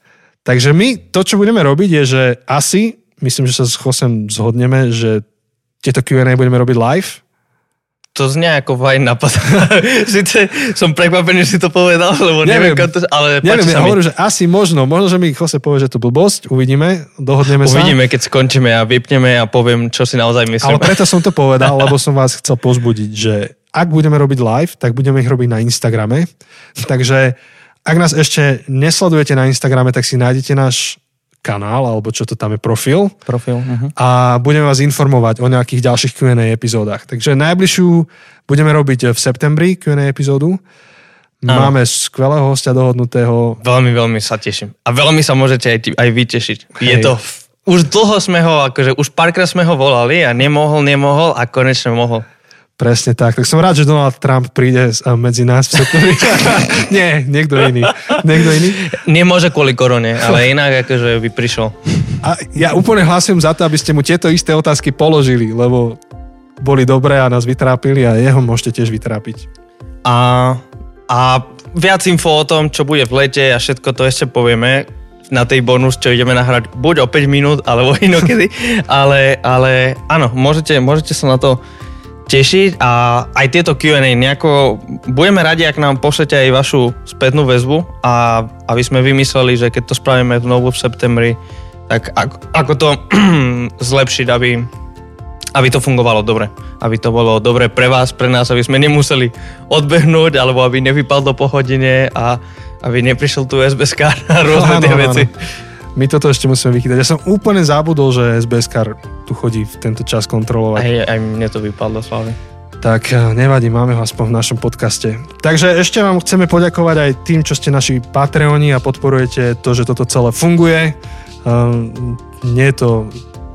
Takže my, to, čo budeme robiť, je, že asi, myslím, že sa s Chosem zhodneme, že tieto Q&A budeme robiť live, to znie ako fajn nápad. [LAUGHS] Sice som prekvapený, že si to povedal, lebo neviem, neviem to, ale neviem, ja hovorím, že asi možno, možno, že mi Jose povie, že to blbosť, uvidíme, dohodneme sa. Uvidíme, keď skončíme a vypneme a poviem, čo si naozaj myslím. Ale preto som to [LAUGHS] povedal, lebo som vás chcel pozbudiť, že ak budeme robiť live, tak budeme ich robiť na Instagrame. Takže ak nás ešte nesledujete na Instagrame, tak si nájdete náš kanál, alebo čo to tam je, profil. Profil. Uh-huh. A budeme vás informovať o nejakých ďalších Q&A epizódach. Takže najbližšiu budeme robiť v septembri Q&A epizódu. Máme Áno. skvelého hostia dohodnutého. Veľmi, veľmi sa teším. A veľmi sa môžete aj, aj vytešiť. Hej. Je to... Už dlho sme ho, akože už párkrát sme ho volali a nemohol, nemohol a konečne mohol. Presne tak. Tak som rád, že Donald Trump príde medzi nás v septembri. [LAUGHS] Nie, niekto iný. Niekto iný. Nemôže kvôli korone, ale inak akože by prišiel. A ja úplne hlasujem za to, aby ste mu tieto isté otázky položili, lebo boli dobré a nás vytrápili a jeho môžete tiež vytrápiť. A, a viac info o tom, čo bude v lete a všetko to ešte povieme na tej bonus, čo ideme nahrať buď o 5 minút, alebo [LAUGHS] inokedy. ale, ale áno, môžete, môžete sa na to tešiť a aj tieto Q&A nejako budeme radi, ak nám pošlete aj vašu spätnú väzbu a aby sme vymysleli, že keď to spravíme znovu v septembri, tak ako, ako to [CLEARS THROAT] zlepšiť, aby, aby to fungovalo dobre. Aby to bolo dobre pre vás, pre nás, aby sme nemuseli odbehnúť, alebo aby nevypal do pohodine a aby neprišiel tu SBS a rôzne tie veci. My toto ešte musíme vychytať. Ja som úplne zabudol, že SBS tu chodí v tento čas kontrolovať. Aj, aj mne to vypadlo, Slavy. Tak eh, nevadí, máme ho aspoň v našom podcaste. Takže ešte vám chceme poďakovať aj tým, čo ste naši Patreoni a podporujete to, že toto celé funguje. Um, nie je to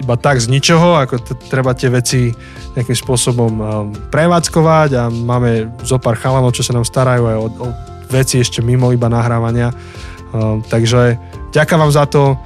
iba tak z ničoho, ako t- treba tie veci nejakým spôsobom um, prevádzkovať a máme zo pár chalanov, čo sa nám starajú aj o, o veci ešte mimo iba nahrávania. Um, takže ďakujem vám za to.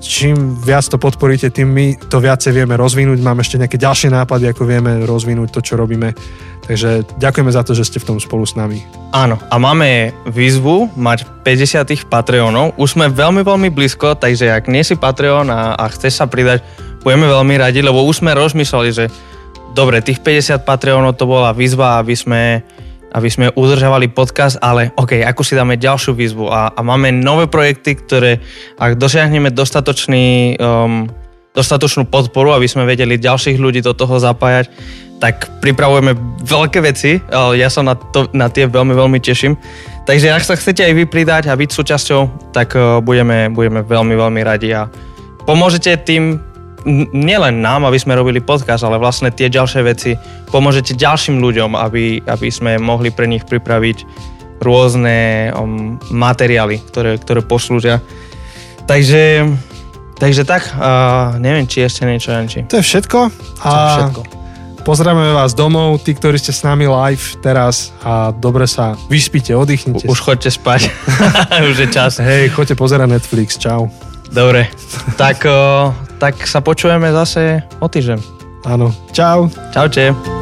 Čím viac to podporíte, tým my to viacej vieme rozvinúť. Máme ešte nejaké ďalšie nápady, ako vieme rozvinúť to, čo robíme. Takže ďakujeme za to, že ste v tom spolu s nami. Áno, a máme výzvu mať 50 Patreonov. Už sme veľmi, veľmi blízko, takže ak nie si Patreon a, a chceš sa pridať, budeme veľmi radi, lebo už sme rozmýšľali, že dobre, tých 50 Patreonov to bola výzva, aby sme aby sme udržavali podcast, ale OK, ako si dáme ďalšiu výzvu a, a máme nové projekty, ktoré ak dosiahneme dostatočný, um, dostatočnú podporu, aby sme vedeli ďalších ľudí do toho zapájať, tak pripravujeme veľké veci, ja sa na, to, na tie veľmi, veľmi teším. Takže ak sa chcete aj vy pridať a byť súčasťou, tak uh, budeme, budeme veľmi, veľmi radi a pomôžete tým nielen nám, aby sme robili podcast, ale vlastne tie ďalšie veci pomôžete ďalším ľuďom, aby, aby sme mohli pre nich pripraviť rôzne um, materiály, ktoré, ktoré poslúžia. Takže, takže tak, uh, neviem, či ešte niečo, Janči. To je všetko. A to je všetko. Pozdravujeme vás domov, tí, ktorí ste s nami live teraz a dobre sa vyspíte, oddychnite. U, už chodte spať, [LAUGHS] [LAUGHS] už je čas. Hej, chodte pozerať Netflix, čau. Dobre, tak, tak sa počujeme zase o týždeň. Áno. Čau. Čaute.